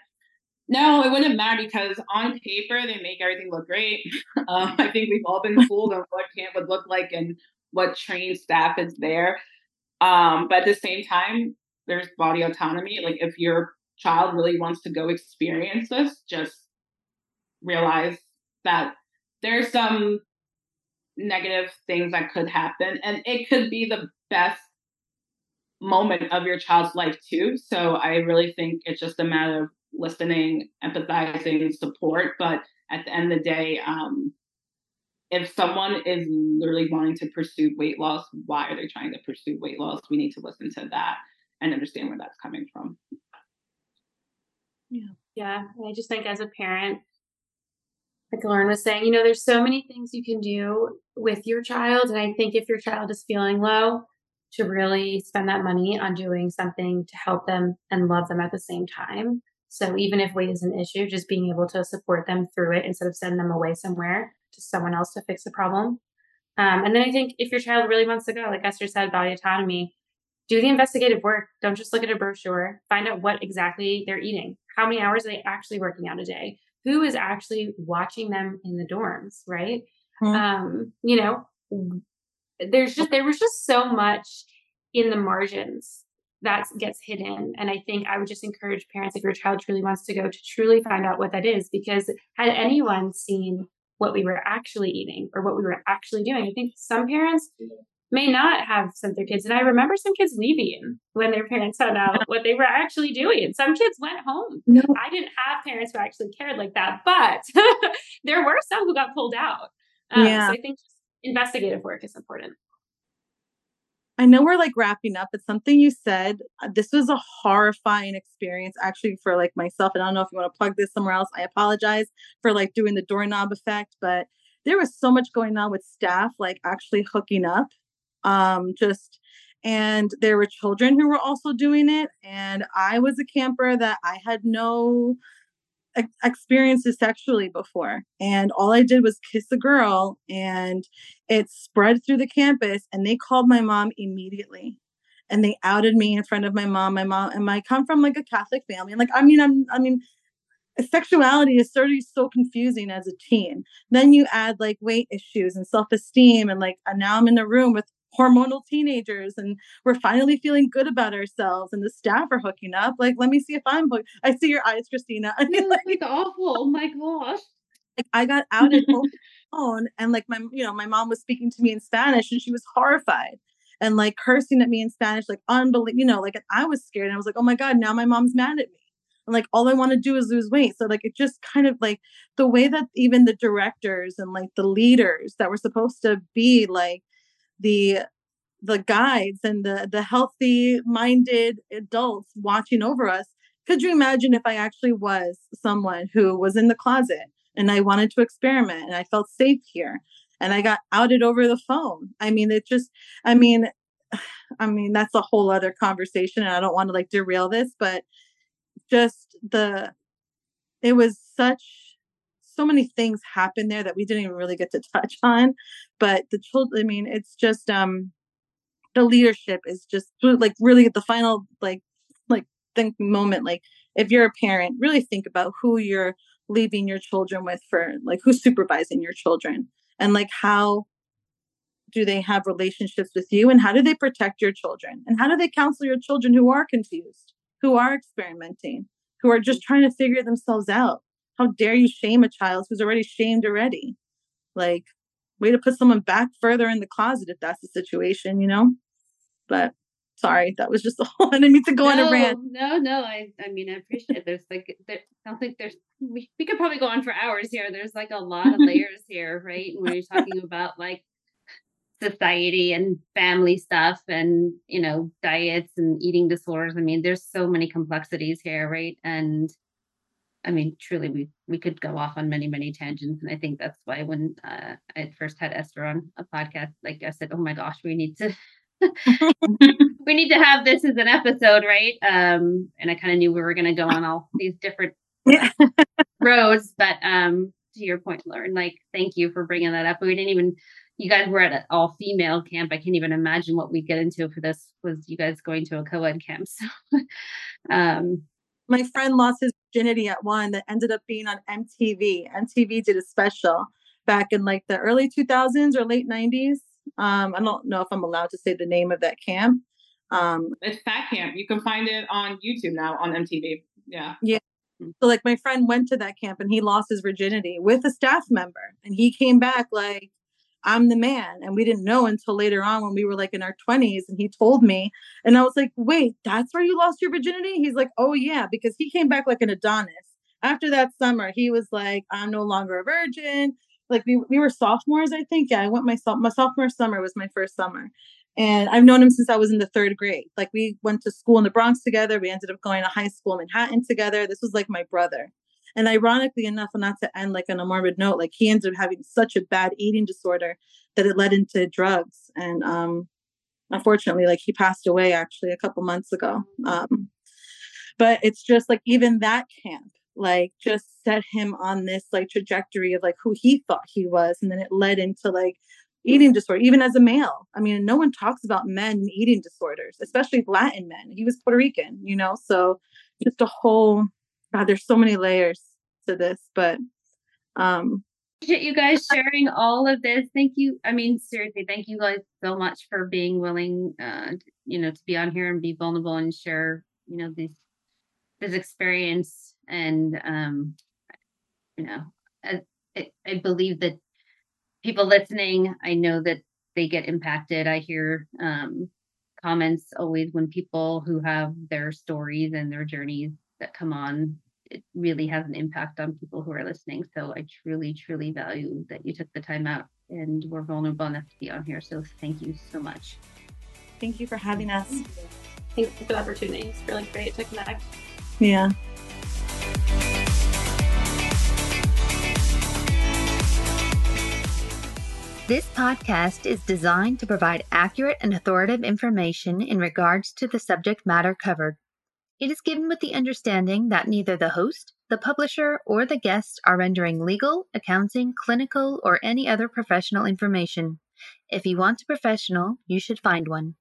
No, it wouldn't matter because on paper they make everything look great. [LAUGHS] Um, I think we've all been fooled on what camp would look like and what trained staff is there. Um, but at the same time, there's body autonomy. Like if your child really wants to go experience this, just realize that there's some negative things that could happen, and it could be the best moment of your child's life too. So I really think it's just a matter of listening, empathizing, support. But at the end of the day, um, if someone is literally wanting to pursue weight loss, why are they trying to pursue weight loss? We need to listen to that and understand where that's coming from. Yeah. Yeah. I just think as a parent, like Lauren was saying, you know, there's so many things you can do with your child. And I think if your child is feeling low, to really spend that money on doing something to help them and love them at the same time. So even if weight is an issue, just being able to support them through it instead of sending them away somewhere to someone else to fix the problem. Um, and then I think if your child really wants to go, like Esther said, body autonomy, do the investigative work. Don't just look at a brochure. Find out what exactly they're eating. How many hours are they actually working out a day? Who is actually watching them in the dorms, right? Mm-hmm. Um, you know, there's just there was just so much in the margins that gets hidden. And I think I would just encourage parents if your child truly wants to go to truly find out what that is. Because had anyone seen what we were actually eating or what we were actually doing, I think some parents may not have sent their kids. And I remember some kids leaving when their parents found out what they were actually doing. And some kids went home. No. I didn't have parents who actually cared like that, but [LAUGHS] there were some who got pulled out. Um, yeah. So I think investigative work is important. I know we're like wrapping up, but something you said, uh, this was a horrifying experience actually for like myself. And I don't know if you want to plug this somewhere else. I apologize for like doing the doorknob effect, but there was so much going on with staff like actually hooking up. Um, just and there were children who were also doing it. And I was a camper that I had no experienced this sexually before and all i did was kiss a girl and it spread through the campus and they called my mom immediately and they outed me in front of my mom. My mom and i come from like a catholic family and like i mean i'm i mean sexuality is certainly so confusing as a teen. Then you add like weight issues and self-esteem and like and now i'm in the room with hormonal teenagers and we're finally feeling good about ourselves and the staff are hooking up. Like, let me see if I'm hooked. I see your eyes, Christina. [LAUGHS] I mean, like, like awful. Oh my gosh. Like I got outed over the phone and like my, you know, my mom was speaking to me in Spanish and she was horrified and like cursing at me in Spanish, like unbelievable, you know, like I was scared and I was like, oh my God, now my mom's mad at me. And like all I want to do is lose weight. So like it just kind of like the way that even the directors and like the leaders that were supposed to be like the the guides and the the healthy minded adults watching over us could you imagine if i actually was someone who was in the closet and i wanted to experiment and i felt safe here and i got outed over the phone? I mean it just i mean [SIGHS] i mean that's a whole other conversation and i don't want to like derail this but just the it was such so many things happened there that we didn't even really get to [LAUGHS] touch on but the children i mean it's just um the leadership is just like really the final like like think moment like if you're a parent really think about who you're leaving your children with for like who's supervising your children and like how do they have relationships with you and how do they protect your children and how do they counsel your children who are confused who are experimenting who are just trying to figure themselves out how dare you shame a child who's already shamed already? Like, way to put someone back further in the closet if that's the situation, you know? But sorry, that was just [LAUGHS] a whole. I didn't mean to go no, on a rant. No, no, I, I mean, I appreciate it. There's like, there, I don't think there's. We, we could probably go on for hours here. There's like a lot of [LAUGHS] layers here, right? When you're talking about like society and family stuff and you know diets and eating disorders i mean there's so many complexities here right and i mean truly we we could go off on many many tangents and i think that's why when uh, i first had esther on a podcast like i said oh my gosh we need to [LAUGHS] [LAUGHS] we need to have this as an episode right um and i kind of knew we were going to go on all these different [LAUGHS] roads but um to your point lauren like thank you for bringing that up we didn't even you guys were at an all female camp. I can't even imagine what we'd get into for this was you guys going to a co-ed camp. So um my friend lost his virginity at one that ended up being on MTV. MTV did a special back in like the early 2000s or late 90s. Um, I don't know if I'm allowed to say the name of that camp. Um, it's Fat Camp. You can find it on YouTube now on MTV. Yeah. Yeah. So like my friend went to that camp and he lost his virginity with a staff member and he came back like I'm the man. And we didn't know until later on when we were like in our 20s. And he told me, and I was like, wait, that's where you lost your virginity? He's like, oh, yeah, because he came back like an Adonis. After that summer, he was like, I'm no longer a virgin. Like we, we were sophomores, I think. Yeah, I went my, my sophomore summer was my first summer. And I've known him since I was in the third grade. Like we went to school in the Bronx together. We ended up going to high school in Manhattan together. This was like my brother. And ironically enough, and not to end like on a morbid note, like he ended up having such a bad eating disorder that it led into drugs. And um, unfortunately, like he passed away actually a couple months ago. Um, but it's just like even that camp, like just set him on this like trajectory of like who he thought he was. And then it led into like eating disorder, even as a male. I mean, no one talks about men eating disorders, especially Latin men. He was Puerto Rican, you know, so just a whole God, there's so many layers to this, but um appreciate you guys sharing all of this. Thank you. I mean, seriously, thank you guys so much for being willing uh you know to be on here and be vulnerable and share, you know, this this experience and um you know, I, I believe that people listening, I know that they get impacted. I hear um comments always when people who have their stories and their journeys that come on it really has an impact on people who are listening. So I truly, truly value that you took the time out and were vulnerable enough to be on here. So thank you so much. Thank you for having us. Thanks for the opportunity. It's really great to connect. Yeah. This podcast is designed to provide accurate and authoritative information in regards to the subject matter covered. It is given with the understanding that neither the host, the publisher, or the guest are rendering legal, accounting, clinical, or any other professional information. If you want a professional, you should find one.